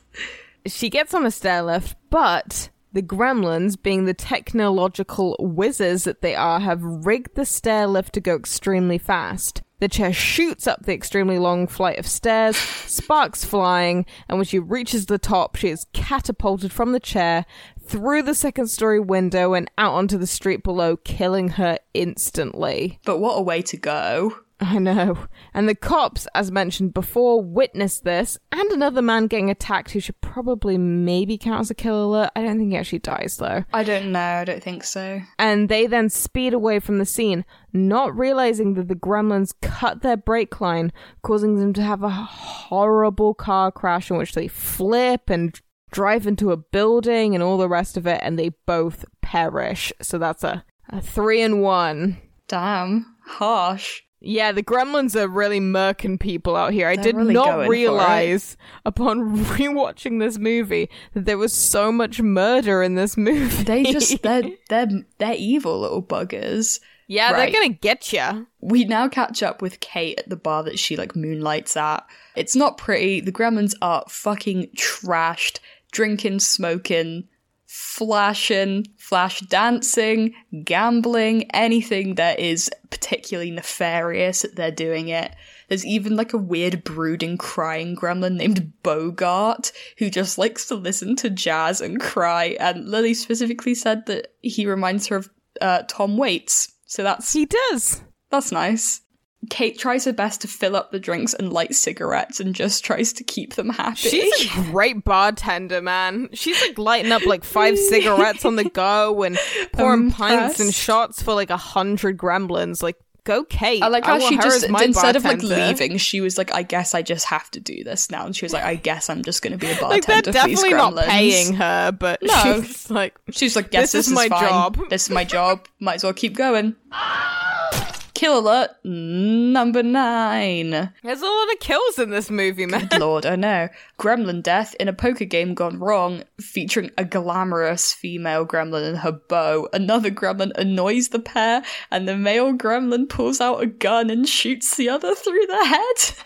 She gets on a stair lift, but the gremlins, being the technological whizzes that they are, have rigged the stair lift to go extremely fast. The chair shoots up the extremely long flight of stairs, sparks flying, and when she reaches the top, she is catapulted from the chair through the second story window and out onto the street below, killing her instantly. But what a way to go. I know. And the cops, as mentioned before, witnessed this, and another man getting attacked who should probably maybe count as a kill alert. I don't think he actually dies, though. I don't know. I don't think so. And they then speed away from the scene, not realizing that the gremlins cut their brake line, causing them to have a horrible car crash in which they flip and drive into a building and all the rest of it, and they both perish. So that's a, a three and one. Damn. Harsh. Yeah, the gremlins are really murking people out here. I They're did really not realize upon rewatching this movie that there was so much murder in this movie. They just they're they're they're evil little buggers. yeah, Right. they're gonna get you. We now catch up with Kate at the bar that she like moonlights at. It's not pretty. The gremlins are fucking trashed, drinking, smoking, flashing, flash dancing, gambling, anything that is particularly nefarious, they're doing it. There's even like a weird brooding crying gremlin named Bogart who just likes to listen to jazz and cry. And Lily specifically said that he reminds her of uh, Tom Waits. So that's He does. that's nice. Kate tries her best to fill up the drinks and light cigarettes and just tries to keep them happy. She's a great bartender, man. She's like lighting up like five cigarettes on the go and pouring pints and shots for like a hundred gremlins. Like, go Kate. I like how want she her just as my instead of like leaving, she was like, "I guess I just have to do this now." And she was like, "I guess I'm just going to be a bartender Like they're for these definitely not paying her, but No. she's like, She's like, "Yes, This this, is my fine. job." This is my job. Might as well keep going." Kill alert number nine. there's a lot of kills in this movie, man. Good lord, I know. Gremlin death in a poker game gone wrong, featuring a glamorous female gremlin and her beau. Another gremlin annoys the pair, and the male gremlin pulls out a gun and shoots the other through the head.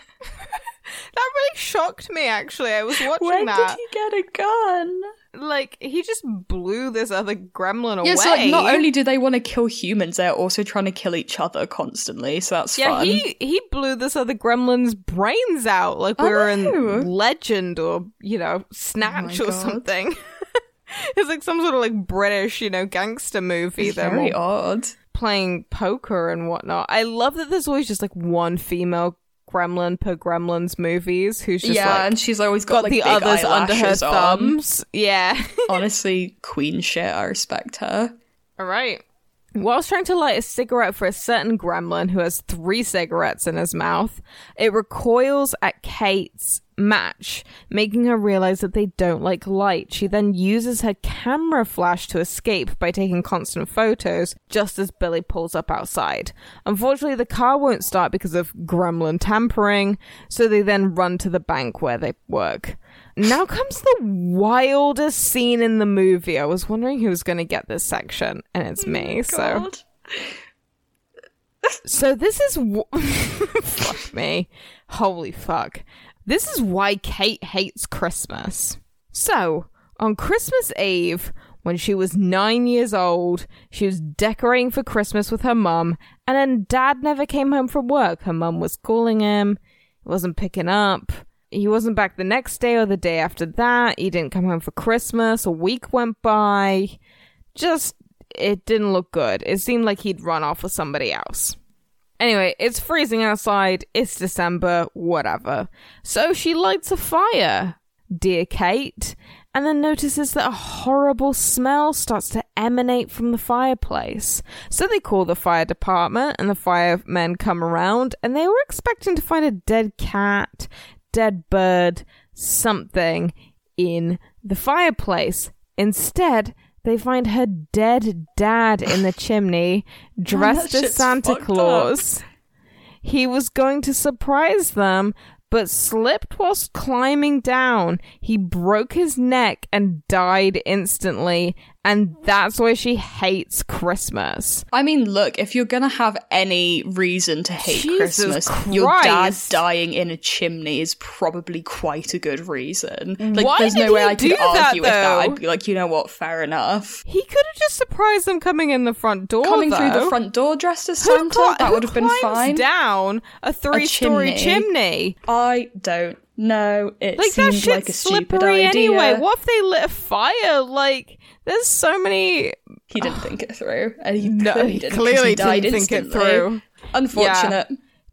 That really shocked me. Actually, I was watching Where that. did he get a gun? Like he just blew this other gremlin away. Yeah, so like, not only do they want to kill humans, they're also trying to kill each other constantly. So that's Yeah, fun. he he blew this other gremlin's brains out like we I were in oh, Legend or you know oh Snatch Oh or God. something. it's like some sort of like British you know gangster movie. They're Very odd. playing poker and whatnot. I love that there's always just like one female gremlin per Gremlins movies who's just yeah, like and she's always got, got like, the others under her eyelashes on. thumbs. Yeah. Honestly, queen shit. I respect her. All right. Whilst trying to light a cigarette for a certain gremlin who has three cigarettes in his mouth, it recoils at Kate's match, making her realize that they don't like light. She then uses her camera flash to escape by taking constant photos just as Billy pulls up outside. Unfortunately, the car won't start because of gremlin tampering, so they then run to the bank where they work. Now comes the wildest scene in the movie. I was wondering who was going to get this section, and it's oh me. So, so this is w- fuck me, holy fuck. This is why Kate hates Christmas. So on Christmas Eve, when she was nine years old, she was decorating for Christmas with her mum, and then Dad never came home from work. Her mum was calling him, he wasn't picking up. He wasn't back the next day or the day after that. He didn't come home for Christmas. A week went by. Just, it didn't look good. It seemed like he'd run off with somebody else. Anyway, it's freezing outside. It's December, whatever. So she lights a fire, dear Kate, and then notices that a horrible smell starts to emanate from the fireplace. So they call the fire department, and the firemen come around, and they were expecting to find a dead cat, dead bird, something in the fireplace. Instead, they find her dead dad in the chimney, oh, dressed that as Santa fucked up. Claus. He was going to surprise them, but slipped whilst climbing down. He broke his neck and died instantly, and that's why she hates Christmas. I mean, look, if you're gonna have any reason to hate Jesus Christmas, your dad dying in a chimney is probably quite a good reason. Like, Why there's no way I could do that, argue with that. though? I'd be like, you know what, fair enough. He could have just surprised them coming in the front door. Coming through the front door dressed as Who Santa, cli- that would have been fine. Down a three-story chimney. chimney. I don't know. It Like that shit's like a stupid slippery idea. anyway. What if they lit a fire? Like, there's so many. He didn't think it through. And he No, clearly he didn't, clearly didn't think it instantly. through. Unfortunate.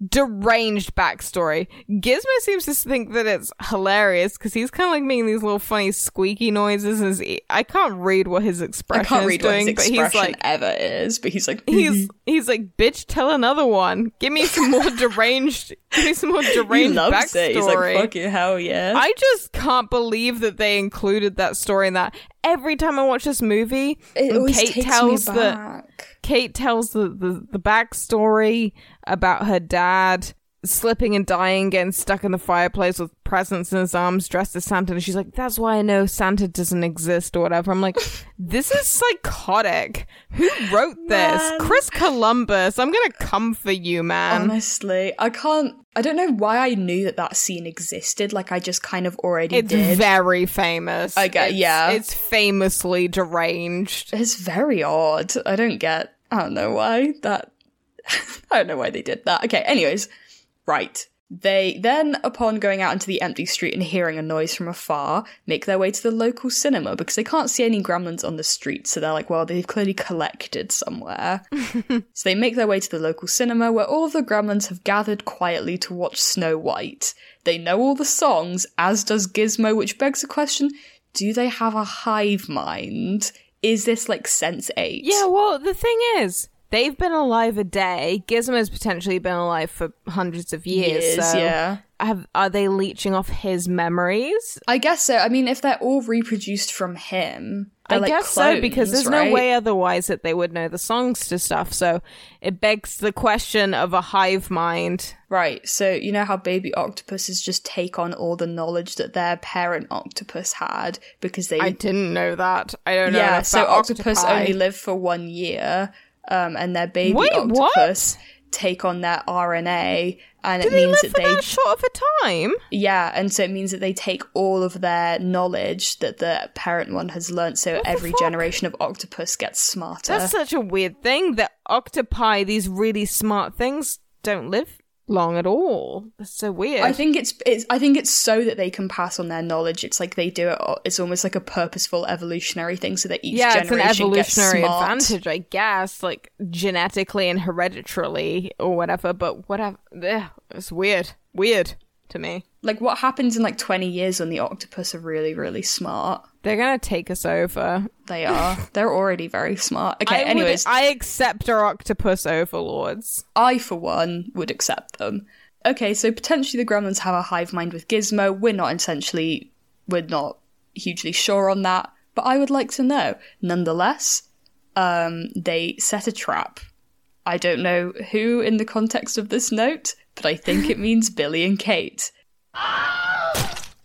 Deranged backstory. Gizmo seems to think that it's hilarious because he's kind of like making these little funny squeaky noises. As he, I can't read what his expression I can't is read what doing, his but he's expression like, ever is, but he's like, he's he's like, bitch, tell another one. Give me some more deranged. Give me some more he deranged loves backstory. it. He's like, fucking hell yeah. I just can't believe that they included that story in that. Every time I watch this movie, it Kate takes tells me the. Kate tells the, the, the backstory about her dad slipping and dying, getting stuck in the fireplace with presents in his arms, dressed as Santa. And she's like, that's why I know Santa doesn't exist or whatever. I'm like, this is psychotic. Who wrote this? Man. Chris Columbus. I'm going to come for you, man. Honestly, I can't I don't know why I knew that that scene existed. Like I just kind of already It's did. very famous. I get- It's- yeah. It's famously deranged. It's very odd. I don't get. I don't know why that. I don't know why they did that. Okay. Anyways, right. They then, upon going out into the empty street and hearing a noise from afar, make their way to the local cinema because they can't see any gremlins on the street. So they're like, well, they've clearly collected somewhere. so they make their way to the local cinema where all of the gremlins have gathered quietly to watch Snow White. They know all the songs, as does Gizmo, which begs the question do they have a hive mind? Is this like Sense 8? Yeah, well, the thing is, they've been alive a day. Gizmo's potentially been alive for hundreds of years. Years, so yeah. Have, are they leeching off his memories? I guess so. I mean, if they're all reproduced from him, I like guess so because there's right? no way otherwise that they would know the songs to stuff. So it begs the question of a hive mind. Right. So you know how baby octopuses just take on all the knowledge that their parent octopus had because they I didn't know that. I don't know. yeah. So octopus octopi. only live for one year, um, and their baby Wait, what? octopus take on their RNA, and Do it means that for they short of a time? yeah, and so it means that they take all of their knowledge that the parent one has learnt. So the every generation of octopus gets smarter. That's such a weird thing that octopi, these really smart things, don't live long at all. That's so weird. I think it's it's I think it's so that they can pass on their knowledge. It's like they do it. It's almost like a purposeful evolutionary thing, so that each yeah, it's an generation gets evolutionary advantage, I guess, like genetically and hereditarily or whatever. But whatever, Ugh, it's weird, weird to me. Like what happens in like twenty years when the octopus are really really smart? They're gonna take us over. They are. They're already very smart. Okay. I would- anyways, I accept our octopus overlords. I, for one, would accept them. Okay, so potentially the gremlins have a hive mind with Gizmo. We're not essentially, we're not hugely sure on that, but I would like to know. Nonetheless, um, they set a trap. I don't know who in the context of this note, but I think it means Billy and Kate.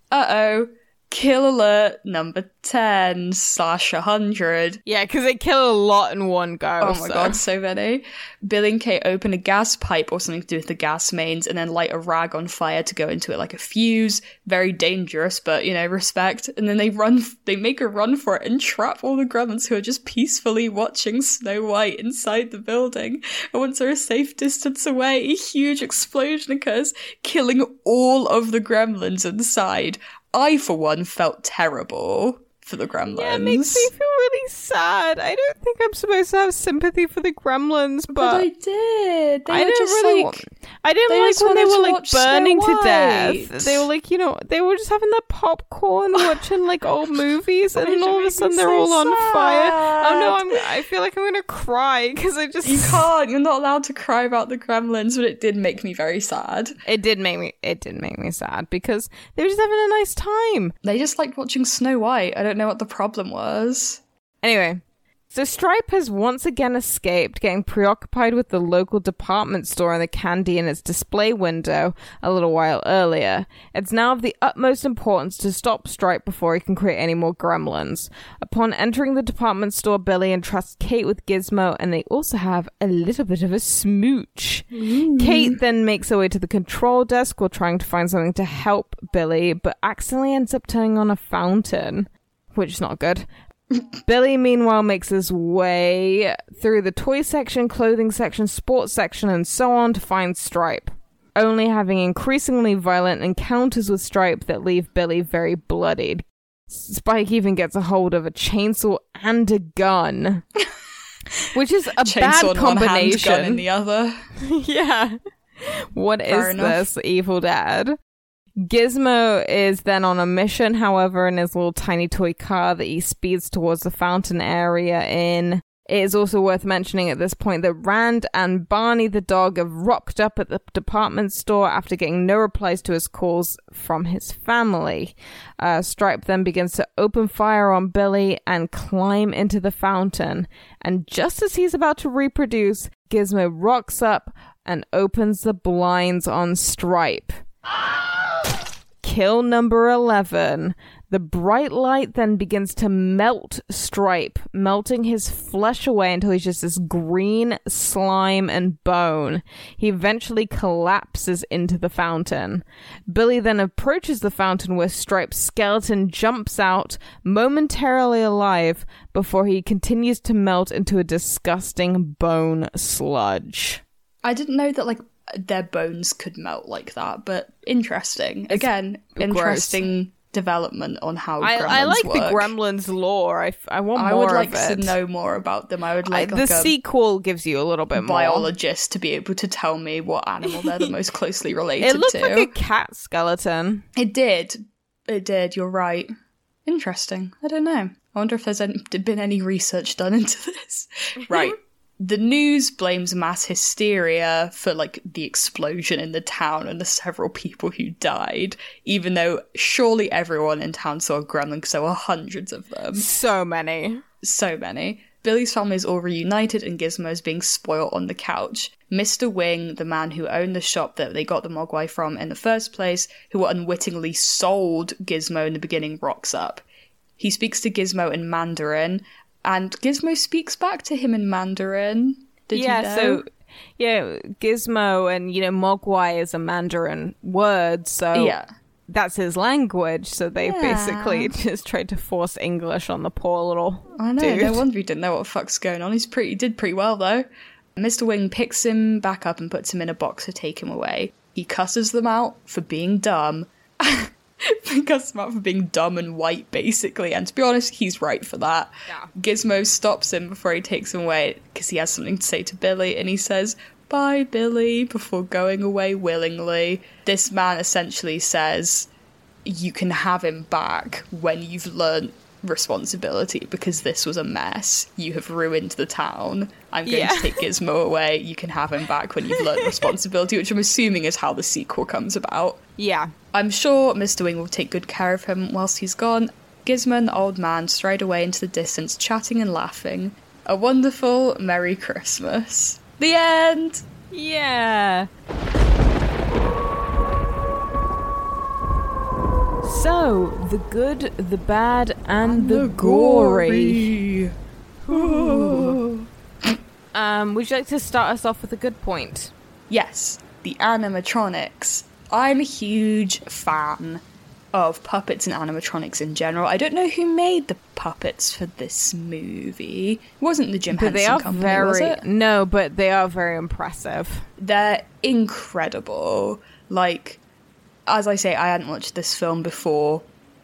Uh oh. Kill alert number 10 slash 100. Yeah, because they kill a lot in one go. Oh my so- god, so many. Bill and Kate open a gas pipe or something to do with the gas mains and then light a rag on fire to go into it like a fuse. Very dangerous, but you know, respect. And then they run, they make a run for it and trap all the gremlins who are just peacefully watching Snow White inside the building. And once they're a safe distance away, a huge explosion occurs, killing all of the gremlins inside. I, for one, felt terrible for the gremlins. Yeah, it makes me feel really sad. I don't think I'm supposed to have sympathy for the gremlins, but, But I did. They I were didn't just really. like, wa- I didn't like when they were like burning to death. They were like, you know, they were just having their popcorn, watching like old movies, and then all of a sudden they're so all on fire. Oh no. I'm. I feel like I'm gonna cry because I just. You can't. You're not allowed to cry about the gremlins, but it did make me very sad. It did make me. It did make me sad because they were just having a nice time. They just liked watching Snow White. I don't know what the problem was. Anyway, so Stripe has once again escaped, getting preoccupied with the local department store and the candy in its display window a little while earlier. It's now of the utmost importance to stop Stripe before he can create any more gremlins. Upon entering the department store, Billy entrusts Kate with Gizmo, and they also have a little bit of a smooch. Kate then makes her way to the control desk while trying to find something to help Billy, but accidentally ends up turning on a fountain, which is not good. Billy, meanwhile, makes his way through the toy section, clothing section, sports section, and so on to find Stripe, only having increasingly violent encounters with Stripe that leave Billy very bloodied. Spike even gets a hold of a chainsaw and a gun, which is a Chainsaw bad in one hand, gun combination. in the other. yeah. What is Fair enough. this, evil dad? Gizmo is then on a mission, however, in his little tiny toy car that he speeds towards the fountain area in. It is also worth mentioning at this point that Rand and Barney the dog have rocked up at the department store after getting no replies to his calls from his family. Uh, Stripe then begins to open fire on Billy and climb into the fountain. And just as he's about to reproduce, Gizmo rocks up and opens the blinds on Stripe. Kill number 11. The bright light then begins to melt Stripe, melting his flesh away until he's just this green slime and bone. He eventually collapses into the fountain. Billy then approaches the fountain where Stripe's skeleton jumps out, momentarily alive, before he continues to melt into a disgusting bone sludge. I didn't know that like their bones could melt like that, but interesting. Again, gross. interesting development on how I, gremlins I like work. the Gremlins lore. I, I want I more would like to know more about them. I would I- like, the like sequel gives you a little bit more. biologist to be able to tell me what animal they're the most closely related It looked to. like a cat skeleton. It did. It did. You're right. Interesting. I don't know. I wonder if there's any, been any research done into this. right. The news blames mass hysteria for like the explosion in the town and the several people who died, even though surely everyone in town saw a gremlin because there were hundreds of them. So many. So many. Billy's family is all reunited and Gizmo is being spoiled on the couch. Mr. Wing, the man who owned the shop that they got the Mogwai from in the first place, who unwittingly sold Gizmo in the beginning, rocks up. He speaks to Gizmo in Mandarin, and Gizmo speaks back to him in Mandarin. Did yeah, you know? so yeah, Gizmo and you know Mogwai is a Mandarin word, so yeah. that's his language. So they Yeah. basically just tried to force English on the poor little I know. dude. No wonder he didn't know what the fuck's going on. He's pretty did pretty well though. Mr. Wing picks him back up and puts him in a box to take him away. He cusses them out for being dumb. cusses them out for being dumb and white, basically. And to be honest, he's right for that. Yeah. Gizmo stops him before he takes him away because he has something to say to Billy, and he says, "Bye, Billy," before going away willingly. This man essentially says, you can have him back when you've learnt responsibility because this was a mess. You have ruined the town. I'm going Yeah. to take Gizmo away. You can have him back when you've learned responsibility, which I'm assuming is how the sequel comes about. yeah. I'm sure Mr. Wing will take good care of him whilst he's gone. Gizmo and the old man stride away into the distance, chatting and laughing. A wonderful Merry Christmas. The end! Yeah. So, the good, the bad, and, the, gory. Um, would you like to start us off with a good point? Yes, the animatronics. I'm a huge fan of puppets and animatronics in general. I don't know who made the puppets for this movie. It wasn't the Jim But they are Company, very no, but they are very impressive. They're incredible. Like, as I say, I hadn't watched this film before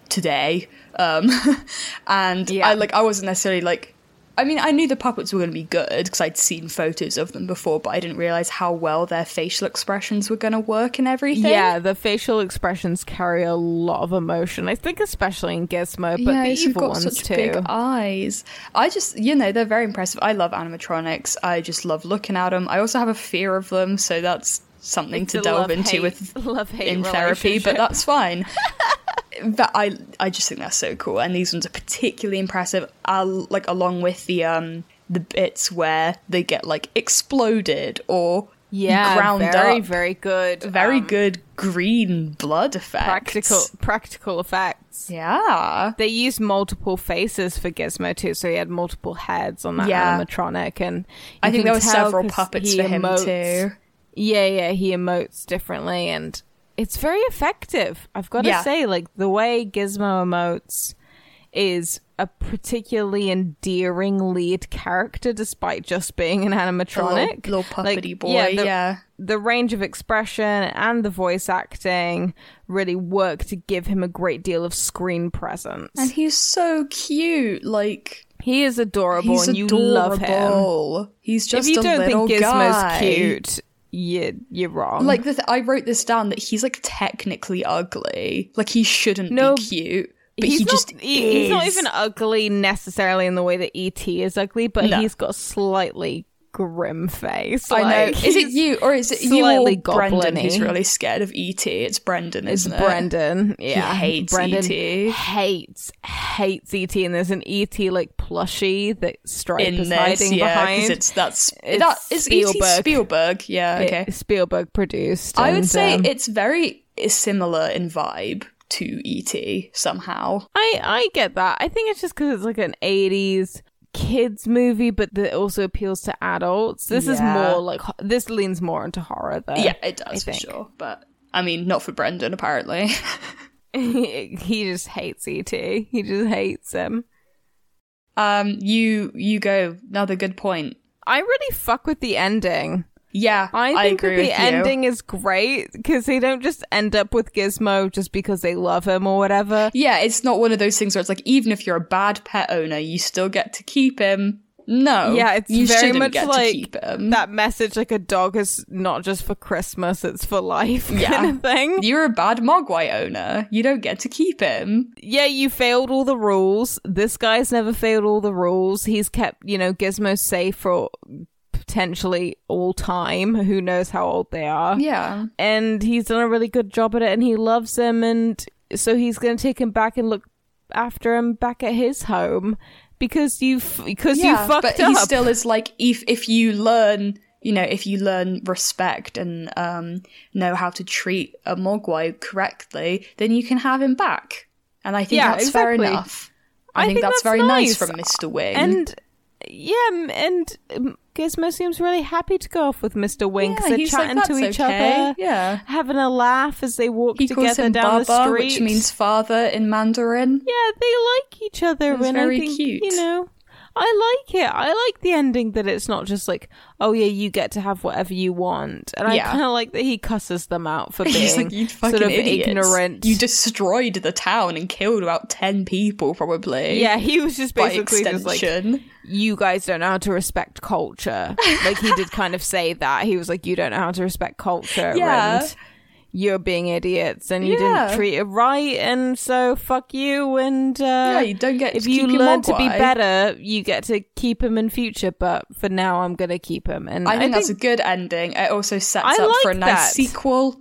today, um, and Yeah. I like I wasn't necessarily like. I mean, I knew the puppets were going to be good because I'd seen photos of them before, but I didn't realize how well their facial expressions were going to work and everything. Yeah, the facial expressions carry a lot of emotion. I think especially in Gizmo, but yeah, the evil got ones such too. big eyes. I just, you know, they're very impressive. I love animatronics. I just love looking at them. I also have a fear of them, so that's something It's to delve into love-hate- with love-hate in therapy, but that's fine. but I, I just think that's so cool, and these ones are particularly impressive. i like along with the um the bits where they get like exploded or yeah, ground very up. very good, very um, good green blood effects. practical practical effects. Yeah. They used multiple faces for Gizmo too, so he had multiple heads on that Yeah. animatronic, and I think there were several puppets for him emotes- too. Yeah, yeah, he emotes differently, and it's very effective. I've got to Yeah. say, like the way Gizmo emotes is a particularly endearing lead character, despite just being an animatronic, little puppety Like, boy, the, yeah. the range of expression and the voice acting really work to give him a great deal of screen presence. And he's so cute. Like he is adorable, and you adorable. love him. He's just if you a don't little think Gizmo's guy. cute, you you're wrong. Like the th- I wrote this down that he's like technically ugly. Like he shouldn't No, be cute, but he's he not, just he- he's not even ugly necessarily in the way that ET is ugly, but No. he's got slightly grim face. I know. Is it you or is it you or Brendan who's goblin-y. really scared of ET? It's Brendan, It's isn't it? Brendan. Yeah, hates Brendan ET. Hates hates ET, and there's an ET like plushie that Stripe In is this, hiding yeah, behind. it's that's It's that is Spielberg. Spielberg. Yeah, It- okay. Spielberg produced. I would and, say um, it's very similar in vibe to ET somehow. I I get that. I think it's just because it's like an '80s kids movie, but that also appeals to adults. This is more like this leans more into horror, though. yeah, it does for sure. But I mean, not for Brendan apparently. he just hates ET. He just hates him. um, you you go. Another good point. I really fuck with the ending. Yeah, I I, think the you. ending is great because they don't just end up with Gizmo just because they love him or whatever. Yeah, it's not one of those things where it's like even if you're a bad pet owner, you still get to keep him. No, Yeah, it's you very much get like keep him. that message like a dog is not just for Christmas, it's for life Yeah. kind of thing. You're a bad Mogwai owner. You don't get to keep him. yeah, you failed all the rules. This guy's never failed all the rules. He's kept, you know, Gizmo safe for potentially all time. Who knows how old they are. Yeah, And he's done a really good job at it and he loves him. And so he's going to take him back and look after him back at his home because you've because you yeah, fucked but up. he still is like if if you learn, you know, if you learn respect and um know how to treat a Mogwai correctly, then you can have him back. And I think Yeah, that's fair enough. I, I think, think that's, that's very nice, nice. from Mr. Wing. And yeah, and um, Gizmo seems really happy to go off with Mr. Wing because Yeah, they're he's like, chatting to each okay." other, Yeah. having a laugh as they walk he together down Baba, the street. which means father in Mandarin. yeah, they like each other, It's and very I think cute. you know. I like it. I like the ending that it's not just like, oh yeah, you get to have whatever you want, and I kind of like that he cusses them out for being like, you fucking sort of idiots. ignorant. You destroyed the town and killed about 10 people, probably. yeah, he was just basically just like, you guys don't know how to respect culture. like he did kind of say that. He was like, you don't know how to respect culture. Yeah. And you're being idiots and you Yeah. didn't treat it right. And so fuck you. And uh, yeah, you don't get if to you learn to be better, you get to keep him in future. But for now, I'm going to keep him. And I think that's a good ending. It also sets I up for a nice that. sequel.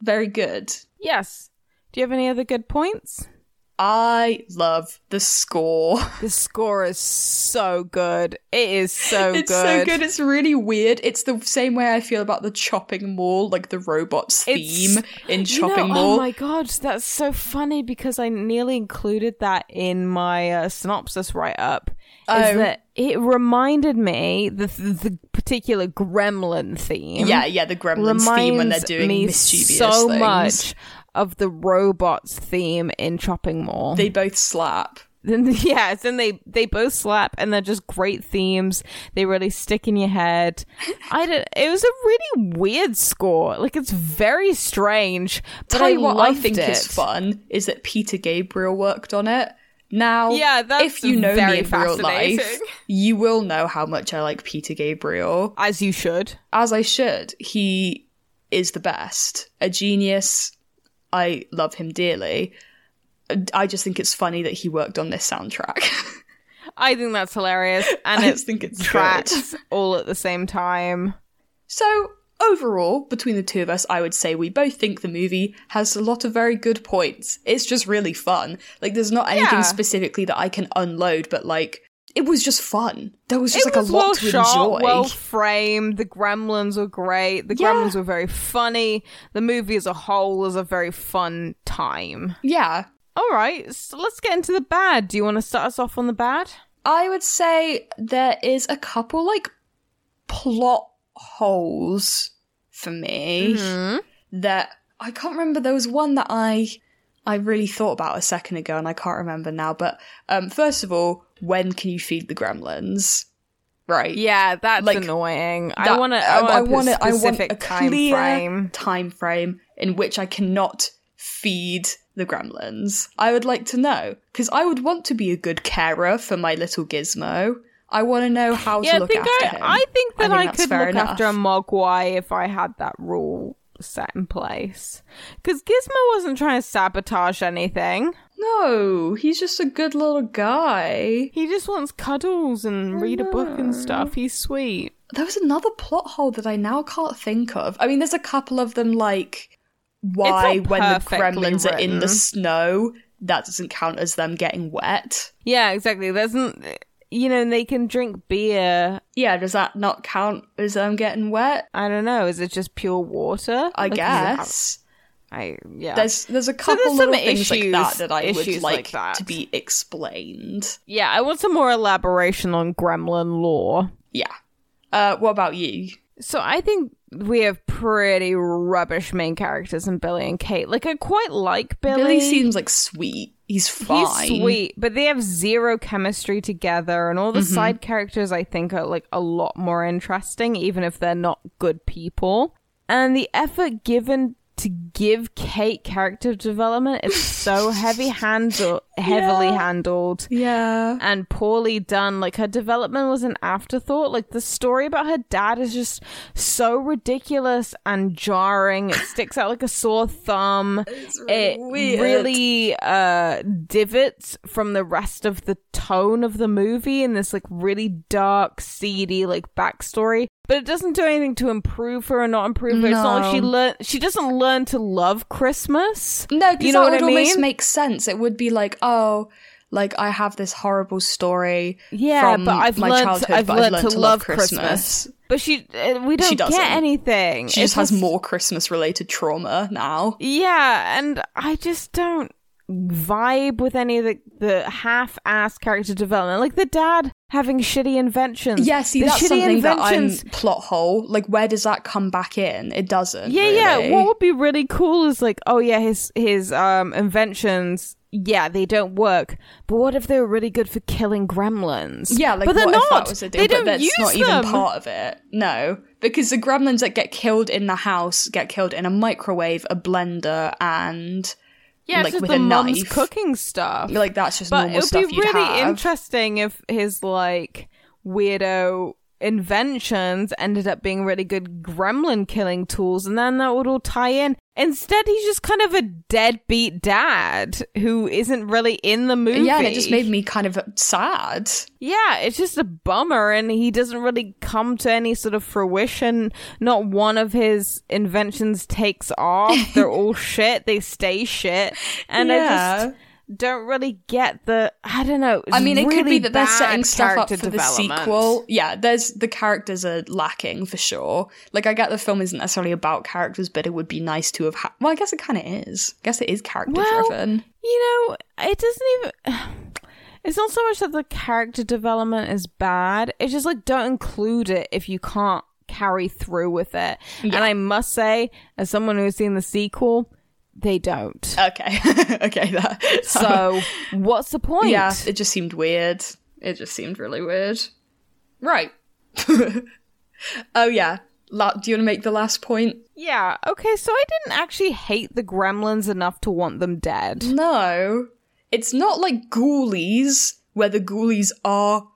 Very good. yes. Do you have any other good points? I love the score. The score is so good. It is so it's good. so good. It's really weird. It's the same way I feel about the chopping mall, like the robots It's- theme in chopping know, mall. Oh my god, that's so funny because I nearly included that in my uh, synopsis write up. Oh. Is that it reminded me the the particular Gremlin theme? yeah, yeah, the Gremlins theme when they're doing mischievous so things. much of the robots theme in Chopping Mall. They both slap. Then yes, then they they both slap, and they're just great themes. They really stick in your head. I did. It was a really weird score. Like it's very strange. But Tell I you what I think it. is fun is that Peter Gabriel worked on it. Now, Yeah, if you know me in real life, you will know how much I like Peter Gabriel. as you should. As I should. He is the best. A genius. I love him dearly. I just think it's funny that he worked on this soundtrack. I think that's hilarious, and I just think it's good. tracks all at the same time. So, overall, between the two of us, I would say we both think the movie has a lot of very good points. It's just really fun. Like, there's not anything Yeah. specifically that I can unload, but like, it was just fun. There was just it like was a lot well to shot, enjoy. well framed. The Gremlins were great. The Yeah. Gremlins were very funny. The movie as a whole was a very fun time. yeah. All right, so let's get into the bad. Do you want to start us off on the bad? I would say there is a couple like plot holes for me Mm-hmm. that I can't remember. There was one that I I really thought about a second ago and I can't remember now. But um, first of all, when can you feed the gremlins? Right. Yeah, that's Like, annoying. I want to. I a I want specific a time clear frame. time frame in which I cannot feed the gremlins. I would like to know because I would want to be a good carer for my little gizmo. I want to know how Yeah, to I look think after I, him. I think that I, that's could look enough. after a Mogwai if I had that rule set in place. Because Gizmo wasn't trying to sabotage anything. No, he's just a good little guy. He just wants cuddles and read a book and stuff. He's sweet. There was another plot hole that I now can't think of. I mean, there's a couple of them like why when the gremlins are in the snow, that doesn't count as them getting wet. Yeah, exactly. There's n you know, they can drink beer. Yeah, does that not count as them getting wet? I don't know. Is it just pure water? I Like, does it have- guess. I yeah. There's there's a So couple there's some little things like issues- that that I would like, like that. to be explained. yeah, I want some more elaboration on gremlin lore. Yeah. Uh, what about you? So I think we have pretty rubbish main characters in Billy and Kate. Like I quite like Billy. Billy seems like sweet. He's fine. He's sweet, but they have zero chemistry together, and all the Mm-hmm. side characters I think are like a lot more interesting, even if they're not good people. And the effort given to give Kate character development is so heavy handled, heavily Yeah. handled Yeah. and poorly done. Like her development was an afterthought. Like the story about her dad is just so ridiculous and jarring. It sticks out like a sore thumb. it weird. really uh divots from the rest of the tone of the movie in this like really dark, seedy like backstory. But it doesn't do anything to improve her or not improve her. It's not like she learn she doesn't learn to love Christmas. No, because you know that what would I almost mean? make sense. It would be like, oh, like I have this horrible story. Yeah, from but I've my learned childhood, I've but learned I've learned to, love Christmas. But she, uh, we don't She doesn't. get anything. She just It's has more Christmas related trauma now. Yeah, and I just don't vibe with any of the, the half-ass character development. Like the dad having shitty inventions. Yeah, see, the that's something that. I'm plot hole. Like, where does that come back in? It doesn't. Yeah, yeah. What would be really cool is like, oh yeah, his his um inventions. Yeah, they don't work. But what if they were really good for killing gremlins? Yeah, like but they're what not. if that was a deal? They but don't that's use not them. even part of it. No, because the gremlins that get killed in the house get killed in a microwave, a blender, and yeah, like, with the a mum's knife. cooking stuff. like that's just but normal it would stuff be really have. interesting if his like weirdo inventions ended up being really good gremlin killing tools and then that would all tie in instead he's just kind of a deadbeat dad who isn't really in the movie. Yeah, and it just made me kind of sad. yeah it's just a bummer and he doesn't really come to any sort of fruition. Not one of his inventions takes off. They're all shit. They stay shit. And i just don't really get the I don't know. I mean, it could be that they're setting stuff up for the sequel. Yeah, there's the characters are lacking for sure. Like, I get the film isn't necessarily about characters, but it would be nice to have. Ha- well, I guess it kind of is. I guess it is character driven. You know, it doesn't even. It's not so much that the character development is bad. It's just like don't include it if you can't carry through with it. And I must say, as someone who's seen the sequel, they don't. Okay, okay, that. So what's the point? yeah, it just seemed weird. It just seemed really weird. Right. oh yeah. La- do you want to make the last point? Yeah. Okay. So I didn't actually hate the Gremlins enough to want them dead. No, it's not like Ghoulies, where the Ghoulies are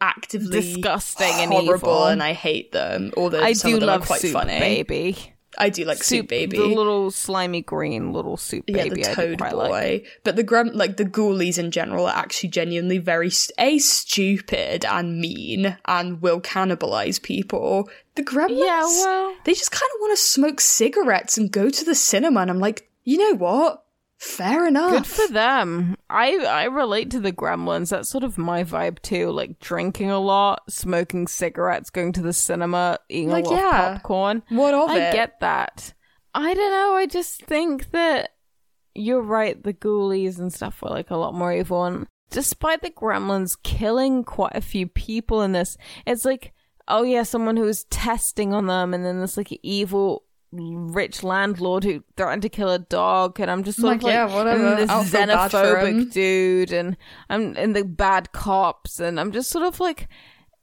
actively Disgusting and horrible, evil. and I hate them. Although I some do of them love are quite Soup funny. Baby. I do like Soup, Baby. the little slimy green little soup yeah, baby. the I do Toad Boy. like. But the grem- like the Ghoulies in general are actually genuinely very a stupid and mean and will cannibalize people. The Gremlins, Yeah, well- they just kind of want to smoke cigarettes and go to the cinema, and I'm like, you know what? Fair enough. Good for them. I I relate to the Gremlins. That's sort of my vibe too. Like drinking a lot, smoking cigarettes, going to the cinema, eating Like, a lot yeah. of popcorn. What of I it? get that. I don't know. I just think that you're right. The Ghoulies and stuff were like a lot more evil. And despite the Gremlins killing quite a few people in this, it's like, oh yeah, someone who was testing on them, and then this like evil rich landlord who threatened to kill a dog, and I'm just sort Like, of like, yeah, whatever. and this I'll feel bad for him. xenophobic dude, and I'm and the bad cops, and I'm just sort of like.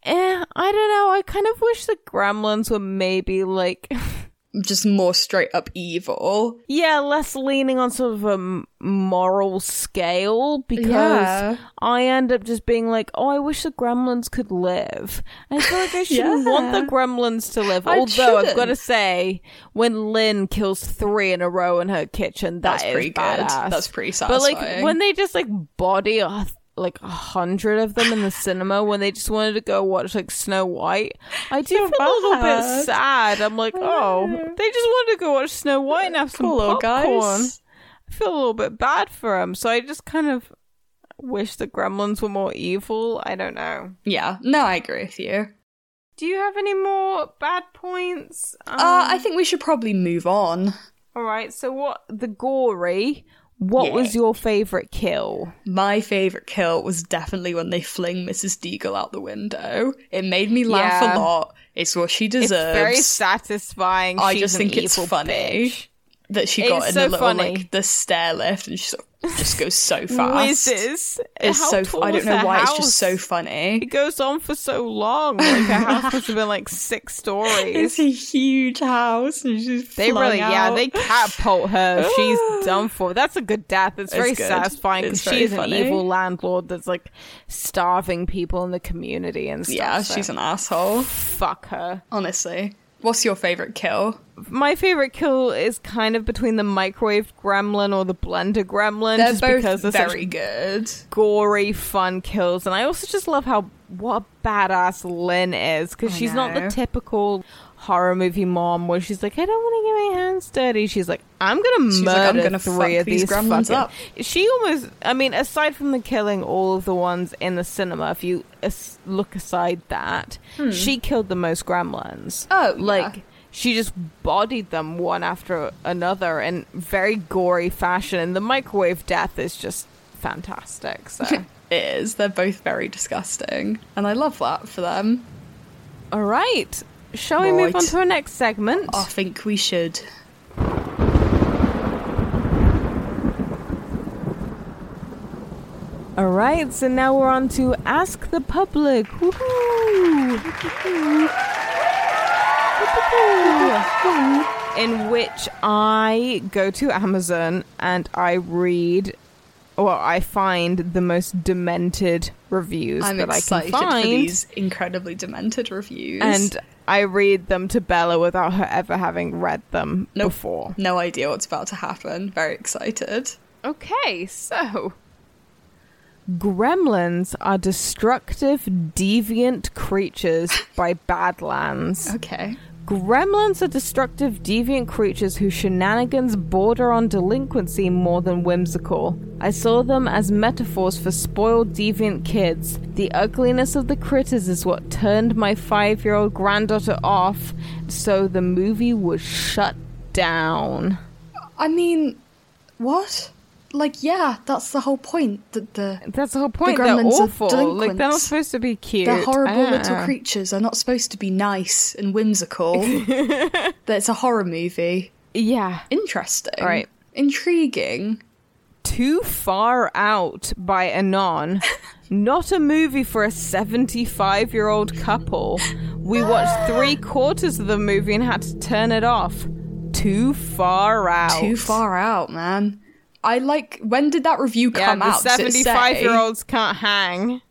Eh, I don't know. I kind of wish the gremlins were maybe like just more straight up evil. Yeah, less leaning on sort of a moral scale because Yeah. I end up just being like, oh, I wish the gremlins could live. I feel like I shouldn't want the gremlins to live. I Although I've got to say, when Lynn kills three in a row in her kitchen, That's that is pretty good. badass. That's pretty satisfying. But like when they just like body a like a hundred of them in the cinema when they just wanted to go watch like Snow White, I do So feel a little bit sad. I'm like, oh, they just wanted to go watch Snow White and have some Poor popcorn. guys. I feel a little bit bad for them, so I just kind of wish the Gremlins were more evil. I don't know. Yeah, no, I agree with you. Do you have any more bad points? Um, Uh, I think we should probably move on. All right. So what the gory? What Yeah. was your favorite kill? My favourite kill was definitely when they fling Mrs. Deagle out the window. It made me laugh Yeah. a lot. It's what she deserves. It's very satisfying. I She's just think it's funny. bitch. That she It's got in so the little funny. like the stair lift and she of just goes so fast. Whizzes. It's How so tall I don't know why it's just so funny. It goes on for so long. Like her house must have been like six stories. It's a huge house and she's They really, yeah, they catapult her. She's done for. That's a good death. It's, very good. satisfying because It's she's an evil landlord that's like starving people in the community and stuff. Yeah, so she's an asshole. fuck her. Honestly. What's your favorite kill? My favorite kill is kind of between the microwave gremlin or the blender gremlin, They're just both because they're very good. gory, fun kills, and I also just love how what a badass Lynn is because she's not the typical horror movie mom where she's like, I don't want to get my hands dirty. She's like, I'm gonna She's like, murder "I'm gonna three of these these gremlins fucking-" up. She almost, I mean, aside from the killing all of the ones in the cinema, if you as- look aside that, she killed the most gremlins. Hmm. Oh, yeah. like. She just bodied them one after another in very gory fashion, and the microwave death is just fantastic. So, It is. They're both very disgusting. And I love that for them. all right, shall we move on to our next segment? I think we should. All right, so now we're on to ask the public. Woohoo! In which I go to Amazon and I read, or I find the most demented reviews I'm that I can find, for these incredibly demented reviews. and I read them to Bella without her ever having read them Nope. before. no idea what's about to happen. Very excited. Okay, so. Gremlins are destructive, deviant creatures by Badlands. Okay. Gremlins are destructive, deviant creatures whose shenanigans border on delinquency more than whimsical. I saw them as metaphors for spoiled, deviant kids. The ugliness of the critters is what turned my five year old granddaughter off, so the movie was shut down. I mean, what? Like, yeah, that's the whole point. That the That's the whole point. The they're awful. Like they're not supposed to be cute. they're horrible little Ah. creatures. They're not supposed to be nice and whimsical. that it's a horror movie. Yeah. Interesting. Right. Intriguing. Too Far Out by Anon. Not a movie for a 75 year old couple. We watched three quarters of the movie and had to turn it off. Too far out. Too far out, man. I like. When did that review Yeah, come the out? 75 year olds can't hang.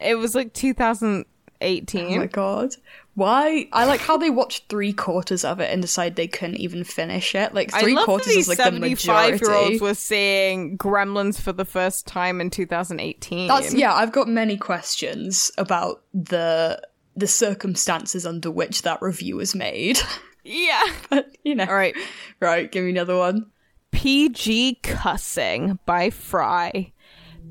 It was like 2018. Oh my god. Why? I like how they watched three quarters of it and decided they couldn't even finish it. Like three quarters is like the 75 year olds majority. were seeing Gremlins for the first time in 2018. That's yeah. I've got many questions about the the circumstances under which that review was made. Yeah. but you know, All right. right. Give me another one. PG cussing by Fry.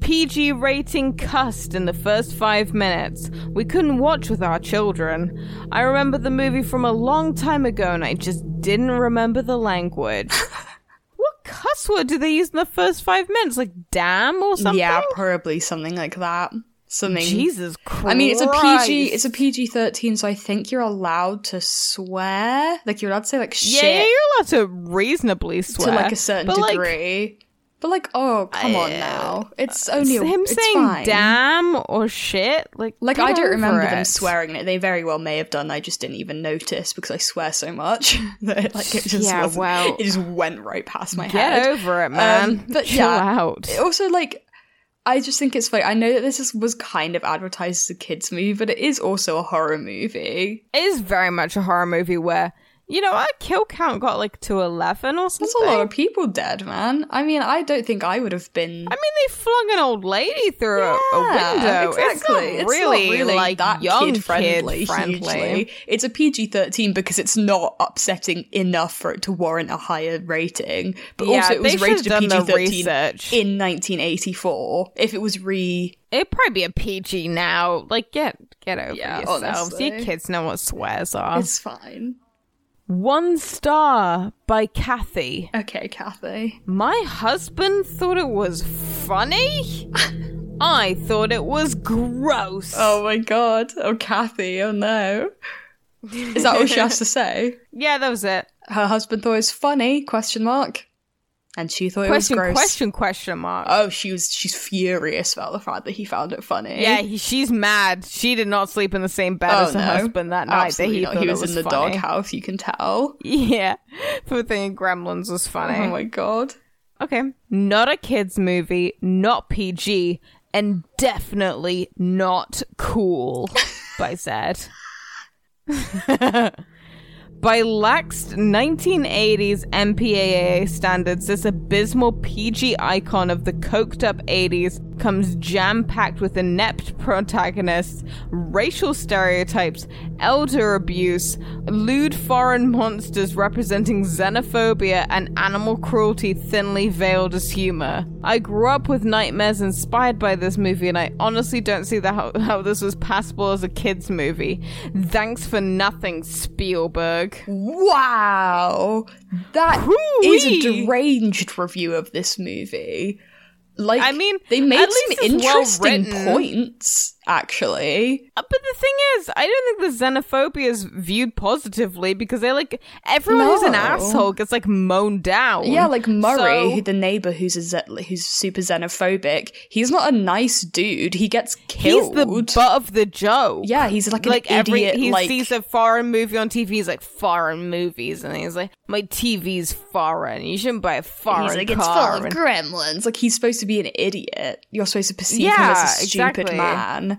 PG rating cussed in the first five minutes. We couldn't watch with our children. I remember the movie from a long time ago and I just didn't remember the language. what cuss word do they use in the first five minutes? Like damn or something? Yeah, probably something like that. Something. Jesus Christ. I mean, it's a PG. It's a PG thirteen, so I think you're allowed to swear. Like you're allowed to say like shit yeah, you're allowed to reasonably swear. to like a certain but, like, degree. but like, oh come on now, it's only a, him it's saying fine. damn or shit, like Like I don't remember them swearing it. They very well may have done. I just didn't even notice because I swear so much that like it just Yeah, well, it just went right past my Get head. over it, man. Um, but Chill yeah, out. Also, like, I just think it's funny. I know that this is, was kind of advertised as a kids' movie, but it is also a horror movie. It is very much a horror movie where you know our kill count got like to eleven or something. That's a lot of people dead, man. I mean, I don't think I would have been. I mean, they flung an old lady through a, a Yeah, window. Exactly. It's not It's really, not really like that young kid friendly. kid friendly. It's a PG thirteen because it's not upsetting enough for it to warrant a higher rating. But Yeah, also, it was rated should've a done the PG thirteen research. in nineteen eighty four. If it was re, It'd probably be a PG now. Like, get get over Yeah, yourselves. honestly. Your kids know what swears are. it's fine. One star by Kathy. Okay, Kathy. My husband thought it was funny. I thought it was gross. Oh my god. Oh, Kathy. Oh no. Is that all she has to say? Yeah, that was it. Her husband thought it was funny? Question mark. And she thought Question, it was gross. question, question mark. Oh, she was. She's furious about the fact that he found it funny. yeah, he, she's mad. She did not sleep in the same bed Oh as her no. husband that night. That he He it was, in the funny. doghouse. You can tell. Yeah, for thinking Gremlins was funny. Oh my god. Okay. Not a kids movie, not PG, and definitely not cool by Zed. By lax 1980s MPAA standards, this abysmal PG icon of the coked up 80s comes jam packed with inept protagonists, racial stereotypes, elder abuse, lewd foreign monsters representing xenophobia, and animal cruelty thinly veiled as humor. I grew up with nightmares inspired by this movie, and I honestly don't see the, how, how this was passable as a kids' movie. Thanks for nothing, Spielberg. Wow. that is a deranged review of this movie. Like, I mean, they made some interesting points, actually. Uh, But the thing is, I don't think the xenophobia is viewed positively because they're like everyone who's an asshole gets like mown down. Yeah, like Murray, So- who the neighbor who's a ze- who's super xenophobic. He's not a nice dude. He gets killed. he's the butt of the joke. yeah, he's like an like every idiot. he like sees a foreign movie on TV, he's like foreign movies, and he's like, my TV's foreign. You shouldn't buy a foreign he's like it's full of gremlins. Like he's supposed to be an idiot. You're supposed to perceive him as a stupid exactly. man.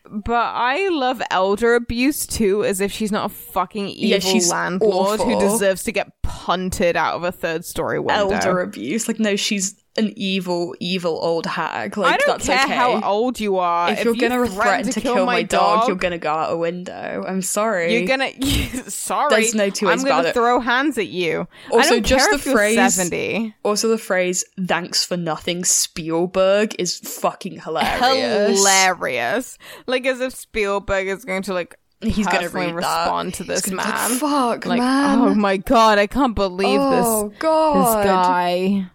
But I love elder abuse too, as if she's not a fucking evil Yeah, landlord who deserves to get punted out of a third story window. Elder abuse. Like no, she's an evil, evil old hag. Like I don't that's care okay. how old you are. if, you're you gonna threaten threaten to kill, my dog, you're gonna go out a window. I'm sorry. You're gonna. sorry, There's no two ways I'm gonna about it. throw hands at you. I Also, don't just care the if you're phrase- seventy. Also, the phrase "thanks for nothing" Spielberg is fucking hilarious. Hilarious, like as if Spielberg is going to like. He's gonna personally read that. respond to this man. like, Fuck, like, man. oh my god, I can't believe Oh, this. God. This guy.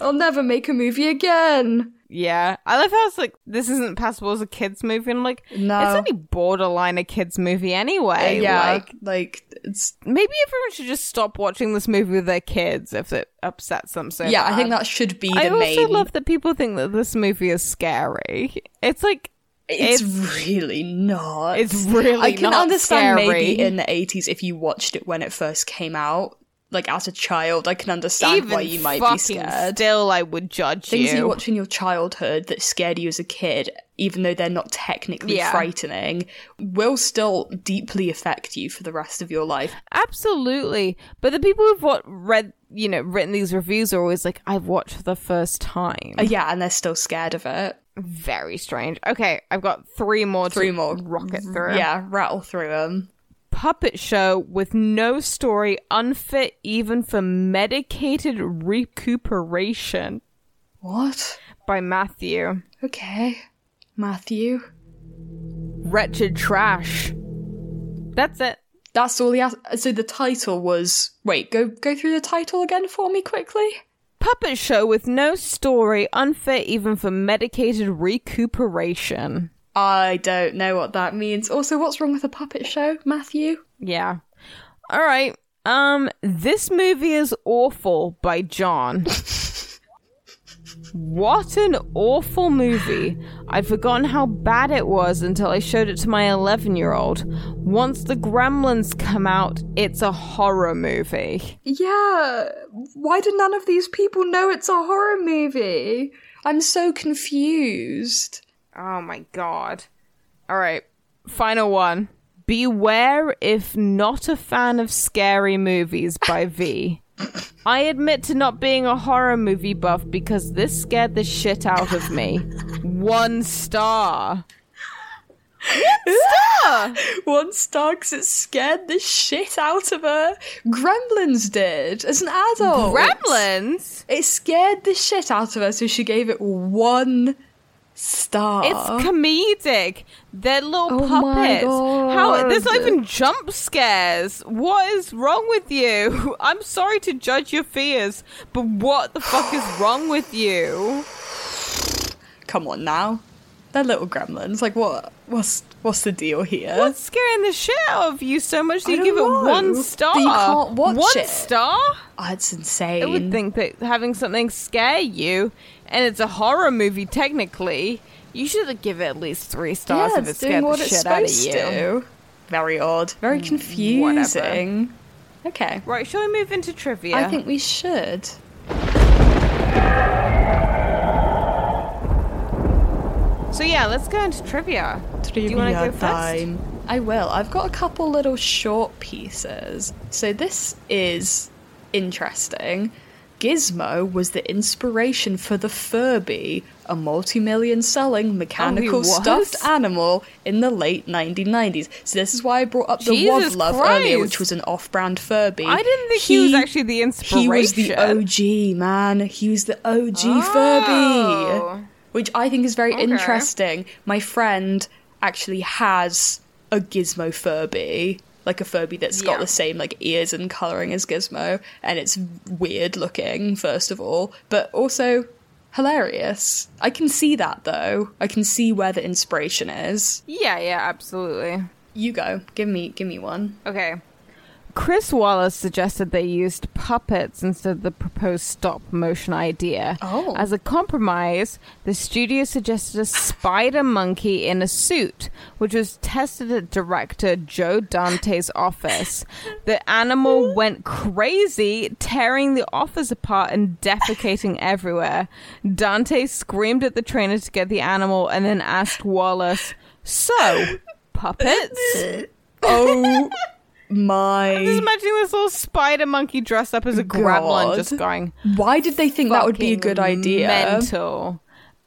I'll never make a movie again. Yeah, I love how it's like this isn't passable as a kids movie. And I'm like, No. it's only borderline a kids movie anyway. yeah, like like, it's maybe everyone should just stop watching this movie with their kids if it upsets them so yeah. I think that should be the I also main. love that people think that this movie is scary. It's like it's, it's- really not. it's really not. I can understand scary. maybe in the eighties if you watched it when it first came out, like as a child. I can understand even why you might be scared. Still, I would judge Things you. you watch in your childhood that scared you as a kid, even though they're not technically Yeah. frightening, will still deeply affect you for the rest of your life. Absolutely, but the people who've what read, you know, written these reviews are always like, "I've watched for the first time." Uh, yeah, and they're still scared of it. Very strange. Okay, I've got three more. Three to more. rocket mm-hmm. through. Yeah, rattle through them. puppet show with no story, unfit even for medicated recuperation What? by Matthew. Okay. Matthew. Wretched trash. That's it. That's all he has. So the title was. Wait, go go through the title again for me quickly. Puppet show with no story, unfit even for medicated recuperation. I don't know what that means. Also, what's wrong with a puppet show, Matthew? Yeah. All right. Um, this movie is awful by John. what an awful movie. I'd forgotten how bad it was until I showed it to my 11 year old. Once the gremlins come out, it's a horror movie. Yeah. Why do none of these people know it's a horror movie? I'm so confused. Oh my god. All right. Final one. Beware if not a fan of scary movies by V. I admit to not being a horror movie buff because this scared the shit out of me. One star. One star! One star 'cause it scared the shit out of her. Gremlins did as an adult. Gremlins? It scared the shit out of her, so she gave it one Star. It's comedic. They're little Oh puppets. How there's not even jump scares. What is wrong with you? I'm sorry to judge your fears, but what the fuck is wrong with you? Come on now. They're little gremlins. Like what what's what's the deal here? What's scaring the shit out of you so much that I you give don't it one star? That you can't watch one it. star? Oh, it's insane. I would think that having something scare you, and it's a horror movie technically, you should give it at least three stars yeah, if it it's doing scared what the it's shit out of supposed you. to. Very odd. Very mm, confusing. Okay. Right, shall we move into trivia? I think we should. so. Yeah, let's go into trivia. Do you want to go Trivia first? time. I will. I've got a couple little short pieces. So this is interesting. Gizmo was the inspiration for the Furby, a multi-million selling mechanical was? stuffed animal in the late 1990s. So this is why I brought up the Jesus Love earlier, which was an off-brand Furby. I didn't think he, was actually the inspiration. He was the OG, man. He was the OG Oh. Furby. Which I think is very Okay. interesting. My friend actually has a Gizmo Furby. Like a Furby that's got Yeah. the same like ears and colouring as Gizmo, and it's weird looking, first of all, but also hilarious. I can see that though. I can see where the inspiration is. Yeah, yeah, absolutely. You go. Give me give me one. Okay. Chris Walas suggested they used puppets instead of the proposed stop motion idea. Oh. As a compromise, the studio suggested a spider monkey in a suit, which was tested at director Joe Dante's office. The animal went crazy, tearing the office apart and defecating everywhere. Dante screamed at the trainer to get the animal and then asked Wallace, So, puppets? Oh my I'm Just imagining this little spider monkey dressed up as a gremlin, God. just going. Why did they think that would be a good idea? Mental,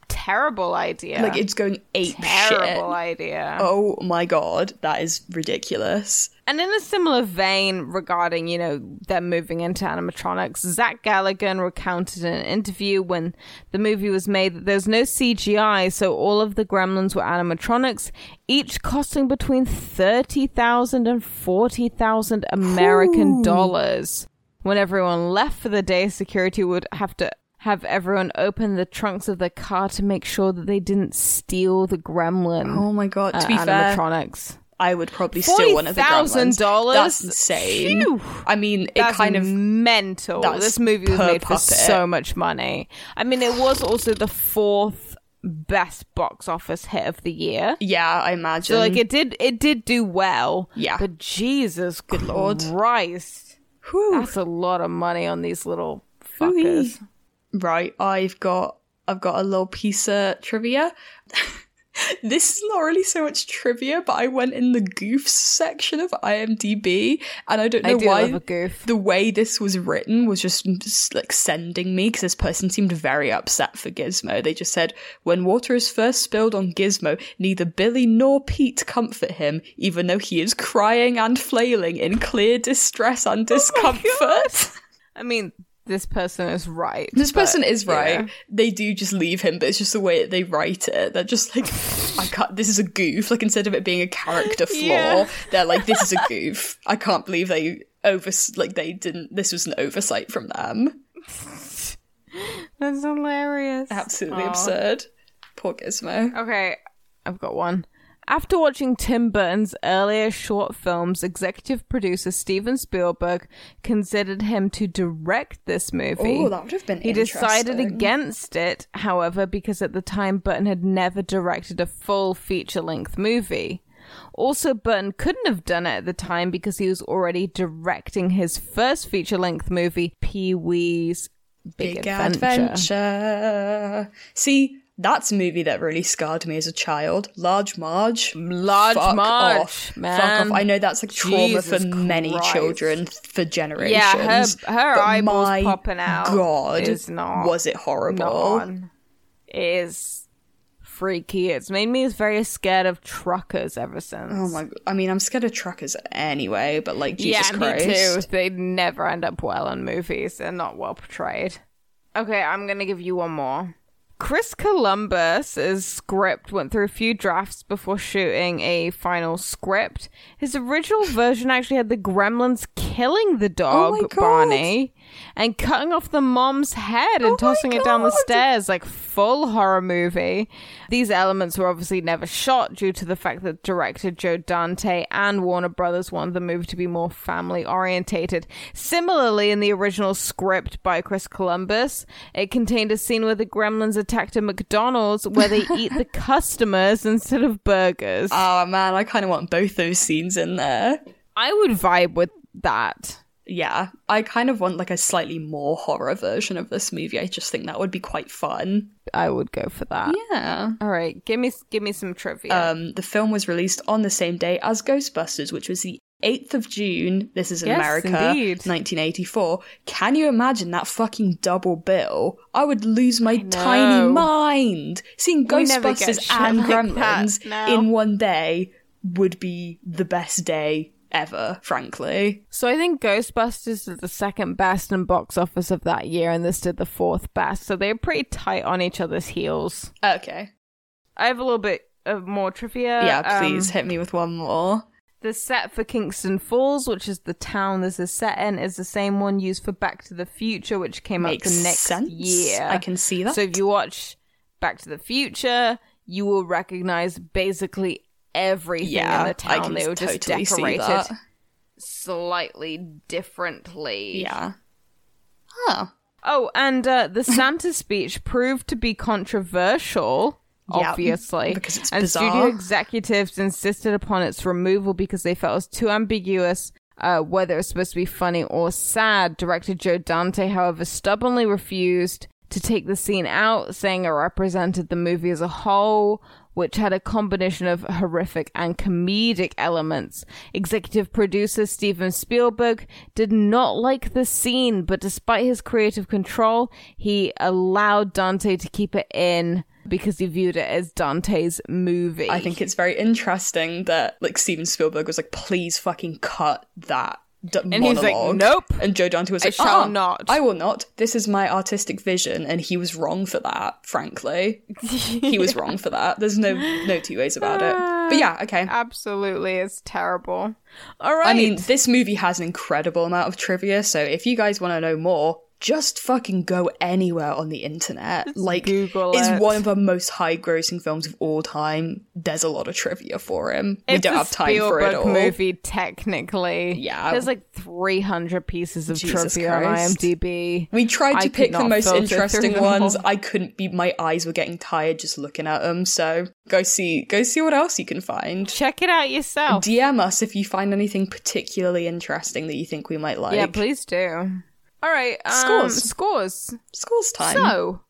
terrible idea. Like it's going ape terrible shit. idea. Oh my god, that is ridiculous. And in a similar vein regarding, you know, them moving into animatronics, Zach Galligan recounted in an interview when the movie was made that there's no CGI, so all of the gremlins were animatronics, each costing between 30,000 and 40,000 American dollars. When everyone left for the day, security would have to have everyone open the trunks of their car to make sure that they didn't steal the gremlin Oh my god. uh, to be fair, animatronics. I would probably steal one of the gremlins. $40,000? That's insane. Phew. I mean, it That's kind of mental. This movie was made for so much money. I mean, it was also the fourth best box office hit of the year. yeah, I imagine. So like it did it did do well. Yeah. But Jesus Good Lord. Christ. Whew. That's a lot of money on these little fuckers. Right, I've got I've got a little piece of trivia. this is not really so much trivia, but I went in the goofs section of IMDb, and I don't I know do why love a goof. the way this was written was just, just like sending me because this person seemed very upset for Gizmo. They just said, "When water is first spilled on Gizmo, neither Billy nor Pete comfort him, even though he is crying and flailing in clear distress Oh and discomfort." I mean, this person is right. This but, person is right. yeah. They do just leave him, but it's just the way that they write it. They're just like, I can't. This is a goof. Like instead of it being a character flaw, Yeah. they're like, this is a goof. I can't believe they over like they didn't. This was an oversight from them. That's hilarious. Absolutely Aw. absurd. Poor Gizmo. Okay, I've got one. After watching Tim Burton's earlier short films, executive producer Steven Spielberg considered him to direct this movie. Oh, that would have been. he decided against it, however, because at the time Burton had never directed a full feature length movie. Also, Burton couldn't have done it at the time because he was already directing his first feature length movie, Pee Wee's Big, Big Adventure. adventure. See, that's a movie that really scarred me as a child. Large Marge. Large Fuck Marge, off. man. Fuck off. I know that's like trauma Jesus for many Christ. children for generations. Yeah, her her eyeballs my popping out. God, is not was it horrible? not- is freaky. It's made me very scared of truckers ever since. Oh my! I mean, I'm scared of truckers anyway, but like Jesus yeah, Christ. me too. They never end up well in movies. They're not well portrayed. Okay, I'm gonna give you one more. Chris Columbus's script went through a few drafts before shooting a final script. His original version actually had the gremlins killing the oh dog, Oh. Barney, and cutting off the mom's head and Oh tossing it down the stairs like full horror movie. These elements were obviously never shot due to the fact that director Joe Dante and Warner Brothers wanted the movie to be more family orientated. Similarly, in the original script by Chris Columbus, it contained a scene where the gremlins attacked a McDonald's where they eat the customers instead of burgers. Oh man, I kind of want both those scenes in there. I would vibe with that. Yeah, I kind of want like a slightly more horror version of this movie. I just think that would be quite fun. I would go for that. Yeah. All right, give me give me some trivia. Um, the film was released on the same day as Ghostbusters, which was the 8th of June. This is in Yes, America, indeed. 1984. Can you imagine that fucking double bill? I would lose my tiny mind. Seeing Ghostbusters and like Gremlins in one day would be the best day ever, frankly. So I think Ghostbusters is the second best in box office of that year, and this did the fourth best. So they're pretty tight on each other's heels. Okay. I have a little bit of more trivia. Yeah, Um, please hit me with one more. the set for Kingston Falls, which is the town this is set in, is the same one used for Back to the Future, which came Makes out the next sense. year. I can see that. So if you watch Back to the Future, you will recognize basically everything yeah, in the I town. can They were just totally see decorated slightly differently. Yeah. Huh. Oh, and uh, the Santa speech proved to be controversial. Yeah, Obviously, because it's and bizarre. studio executives insisted upon its removal because they felt it was too ambiguous uh, whether it was supposed to be funny or sad. Director Joe Dante, however, stubbornly refused to take the scene out, saying it represented the movie as a whole, which had a combination of horrific and comedic elements. Executive producer Steven Spielberg did not like the scene, but despite his creative control, he allowed Dante to keep it in because he viewed it as Dante's movie. I think it's very interesting that like Steven Spielberg was like, "Please fucking cut that." D- And he's like, "Nope. And Joe Dante was like, I shall "Uh-uh, not." I will not. This is my artistic vision," and he was wrong for that. Frankly, he was wrong for that. There's no no two ways about it. But ah, yeah, okay. absolutely it's terrible. All right. I mean, this movie has an incredible amount of trivia, so if you guys want to know more, just fucking go anywhere on the internet. like, Google it's it. one of the most high-grossing films of all time. There's a lot of trivia for him. we it's don't a have time for it Spielberg all. movie technically. Yeah. There's like 300 pieces of Jesus trivia on IMDb. We tried to could pick the most interesting ones. I couldn't be. My eyes were getting tired just looking at them. So go see, go see what else you can find. Check it out yourself. DM us if you find anything particularly interesting that you think we might like. yeah, please do. All right. Um, Scores. Scores. Scores time. So,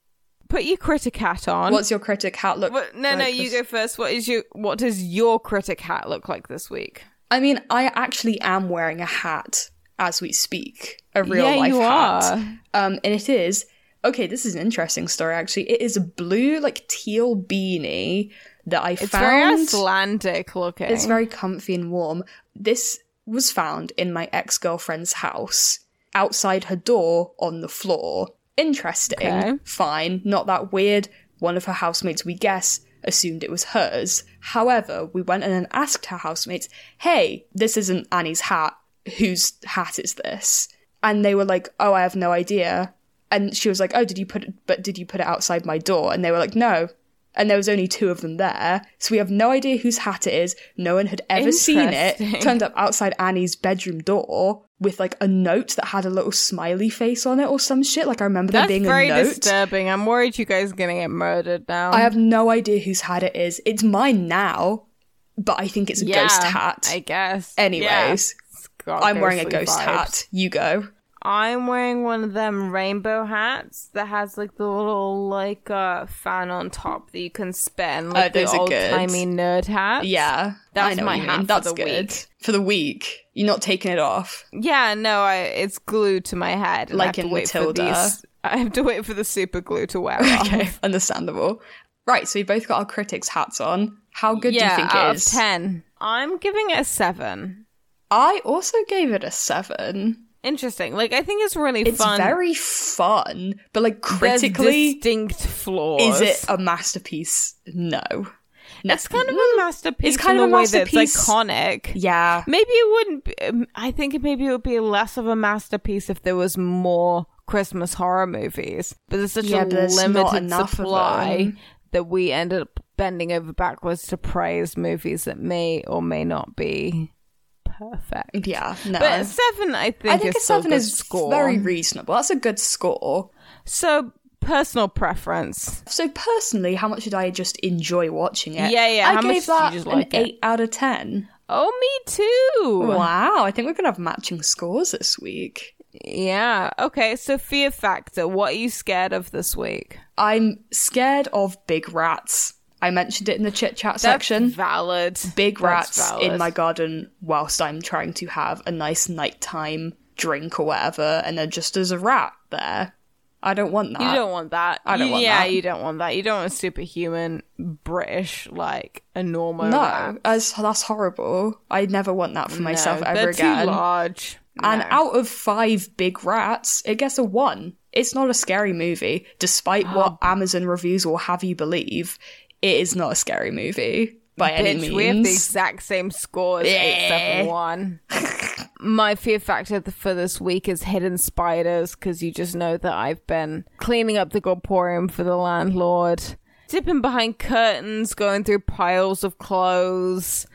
put your critic hat on. What's your critic hat look? What- no, no, like you this- go first. What is your what does your critic hat look like this week? I mean, I actually am wearing a hat as we speak, a real Yeah, life you hat. are. Um, and it is okay. This is an interesting story. Actually, it is a blue, like teal beanie that I It's very found. Icelandic looking. It's very comfy and warm. This was found in my ex girlfriend's house, outside her door on the floor. Interesting. Okay. Fine. Not that weird. One of her housemates, we guess, assumed it was hers. However, we went in and asked her housemates, hey, this isn't Annie's hat. Whose hat is this? And they were like, oh, I have no idea. And she was like, oh, did you put it, but did you put it outside my door? And they were like, no. And there was only two of them there. So we have no idea whose hat it is. No one had ever seen it. Turned up outside Annie's bedroom door with like a note that had a little smiley face on it or some shit. Like I remember there being very a note. disturbing. I'm worried you guys are gonna get murdered now. I have no idea whose hat it is. It's mine now, but I think it's a yeah, ghost hat. I guess. Anyways, Yeah. I'm wearing a ghost vibes. hat. You go. I'm wearing one of them rainbow hats that has like the little like uh fan on top that you can spin, like Oh, the those are old timey nerd hat. Yeah, That's my hat mean. for That's the good week. for the week. You're not taking it off. Yeah, no, I it's glued to my head. Like in Matilda. these. I have to wait for the super glue to wear Okay, off. understandable. Right, so we both got our critics hats on. How good yeah, do you think out it is? of ten, I'm giving it a seven. I also gave it a seven. Interesting. Like I think it's really fun. It's fun. very fun, but like There's critically, distinct flaws. is it a masterpiece? No. No. It's kind of a masterpiece. It's kind in of a that's masterpiece. iconic. Yeah. Maybe it wouldn't. Be, um, I think maybe it would be less of a masterpiece if there was more Christmas horror movies. But there's such Yeah, a there's limited supply that we ended up bending over backwards to praise movies that may or may not be perfect. Yeah, no. But seven, I think, I think is a seven is score. very reasonable. That's a good score. so personal preference. So personally, how much did I just enjoy watching it? Yeah, yeah, I how gave that an like it? eight out of ten. Oh, me too. Wow, I think we're gonna have matching scores this week. Yeah. Okay. So fear factor. What are you scared of this week? I'm scared of big rats. I mentioned it in the chit chat That's section. valid. big rats valid. in my garden whilst I'm trying to have a nice nighttime drink or whatever, and then just as a rat there. I don't want that. You don't want that. I don't You- want yeah, that. you don't want that. You don't want a superhuman British like a normal. no, rat. as, that's horrible. I never want that for myself No, ever they're again. Too large. And No. out of five big rats, it gets a one. It's not a scary movie, despite what Amazon reviews will have you believe. It is not a scary movie by any means. we have the exact same score as Yeah. eight seven one. My fear factor for this week is hidden spiders because you just know that I've been cleaning up the Gorporium for the landlord, dipping behind curtains, going through piles of clothes,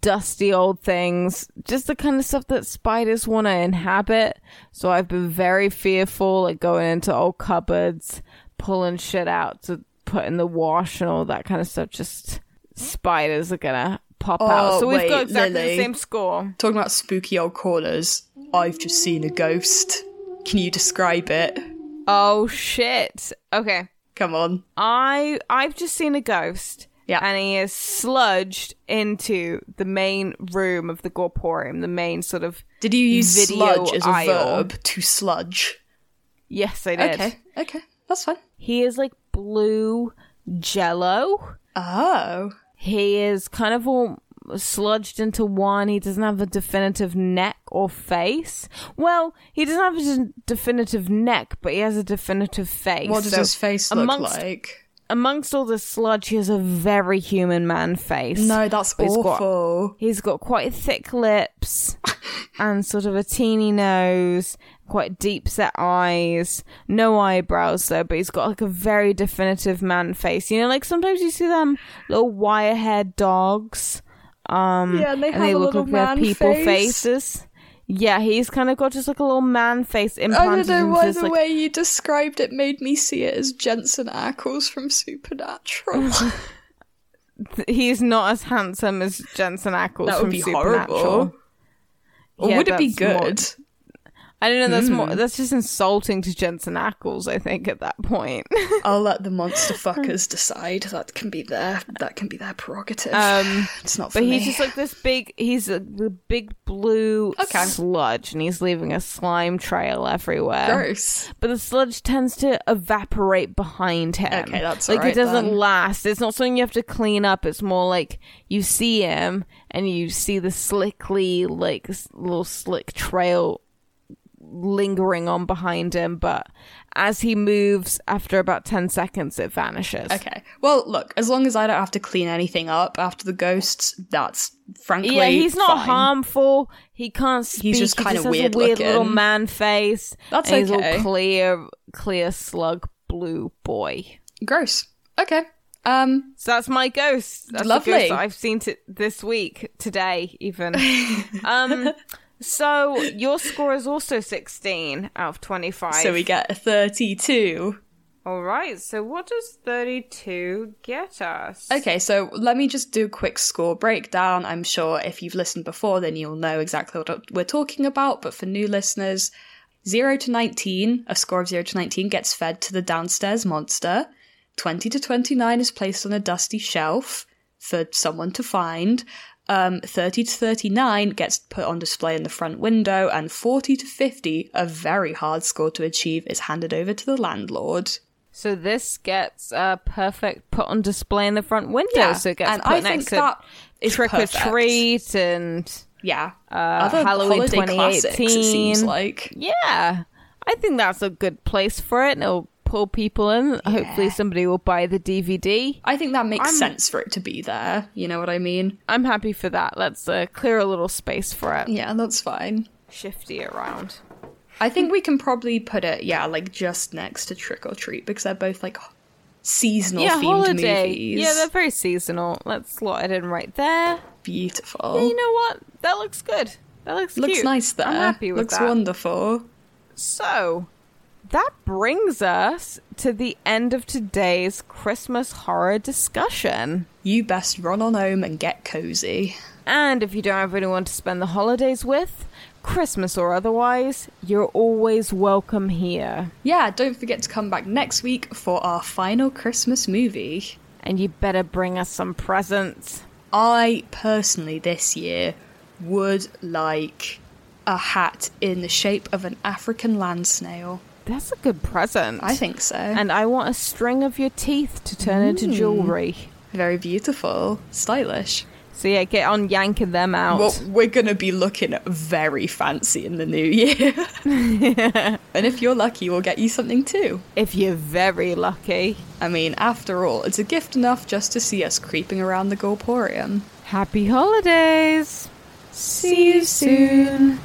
dusty old things, just the kind of stuff that spiders want to inhabit. So I've been very fearful, like going into old cupboards, pulling shit out to put in the wash and all that kind of stuff. Just spiders are gonna pop out. Oh, So we've got exactly Lily. the same score. Talking about spooky old corners, I've just seen a ghost. Can you describe it? Oh shit. Okay. Come on. I I've just seen a ghost. Yeah. And he is sludged into the main room of the Gorporium, the main sort of Did you use Video sludge as a aisle. verb to sludge? Yes, I did. Okay, okay, that's fine. He is like blue jello. Oh, He is kind of all sludged into one. He doesn't have a definitive neck or face. Well, he doesn't have a definitive neck, but he has a definitive face. what does So his face look amongst, like? Amongst all the sludge, he has a very human man face. No, that's But he's got- awful. He's got quite thick lips and sort of a teeny nose, quite deep set eyes, no eyebrows though, but he's got like a very definitive man face. You know, like sometimes you see them little wire haired dogs. Um Yeah, and they have a look like they man people face. faces. Yeah, he's kind of got just like a little man face I implanted don't know why the like, way you described it made me see it as Jensen Ackles from Supernatural. he's not as handsome as Jensen Ackles that from would be Supernatural. horrible. Or Yeah, would it be that's more- good? I don't know. That's Hmm. more. That's just insulting to Jensen Ackles. I think at that point. I'll let the monster fuckers decide. That can be their that can be their prerogative. Um, it's not for but me. he's just like this big. He's a the big blue Okay. sludge, and he's leaving a slime trail everywhere. gross. But the sludge tends to evaporate behind him. Okay, that's like alright it doesn't then. last. It's not something you have to clean up. It's more like you see him and you see the slickly, like little slick trail lingering on behind him. But as he moves, after about ten seconds, it vanishes. Okay. Well, look, as long as I don't have to clean anything up after the ghosts, that's frankly Yeah, he's not fine. harmful. He can't speak. He's just kinda has weird a weird little man face. That's and He's okay. all clear, clear slug blue boy. Gross. Okay. Um. So that's my ghost. That's Lovely. the ghost that I've seen t- this week, today even. um, so your score is also sixteen out of twenty-five. So we get a thirty-two. All right. So what does thirty-two get us? Okay, so let me just do a quick score breakdown. I'm sure if you've listened before, then you'll know exactly what we're talking about. But for new listeners, 0 to 19, a score of 0 to 19 gets fed to the downstairs monster. 20 to 29 is placed on a dusty shelf for someone to find. Um, 30 to 39 gets put on display in the front window. And 40 to 50, a very hard score to achieve, is handed over to the landlord. So this gets uh, perfect put on display in the front window. Yeah, So it gets and put I next think to trick perfect. or treat and Yeah. Uh, Other Halloween it 2018. seems like. Yeah, I think that's a good place for it. It'll pull people in. Hopefully, somebody will buy the DVD. I think that makes I'm- sense for it to be there. You know what I mean? I'm happy for that. Let's uh, clear a little space for it. Yeah, that's fine. Shifty around. I think we can probably put it, yeah, like just next to Trick or Treat because they're both like seasonal yeah, themed holiday. movies. Yeah, they're very seasonal. Let's slot it in right there. beautiful. Yeah, you know what? That looks good. That looks Looks cute. nice there. I'm happy with Looks that. wonderful. So, that brings us to the end of today's Christmas horror discussion. You best run on home and get cozy. And if you don't have anyone to spend the holidays with, Christmas or otherwise, you're always welcome here. Yeah, don't forget to come back next week for our final Christmas movie. And you better bring us some presents. I personally this year would like a hat in the shape of an African land snail. That's a good present. I think so. And I want a string of your teeth to turn into mm. jewelry. Very beautiful, stylish. So yeah, get on yanking them out. Well, we're gonna be looking very fancy in the new year. and if you're lucky, we'll get you something too. if you're very lucky. I mean, after all, it's a gift enough just to see us creeping around the Gorporium. Happy holidays. See you soon.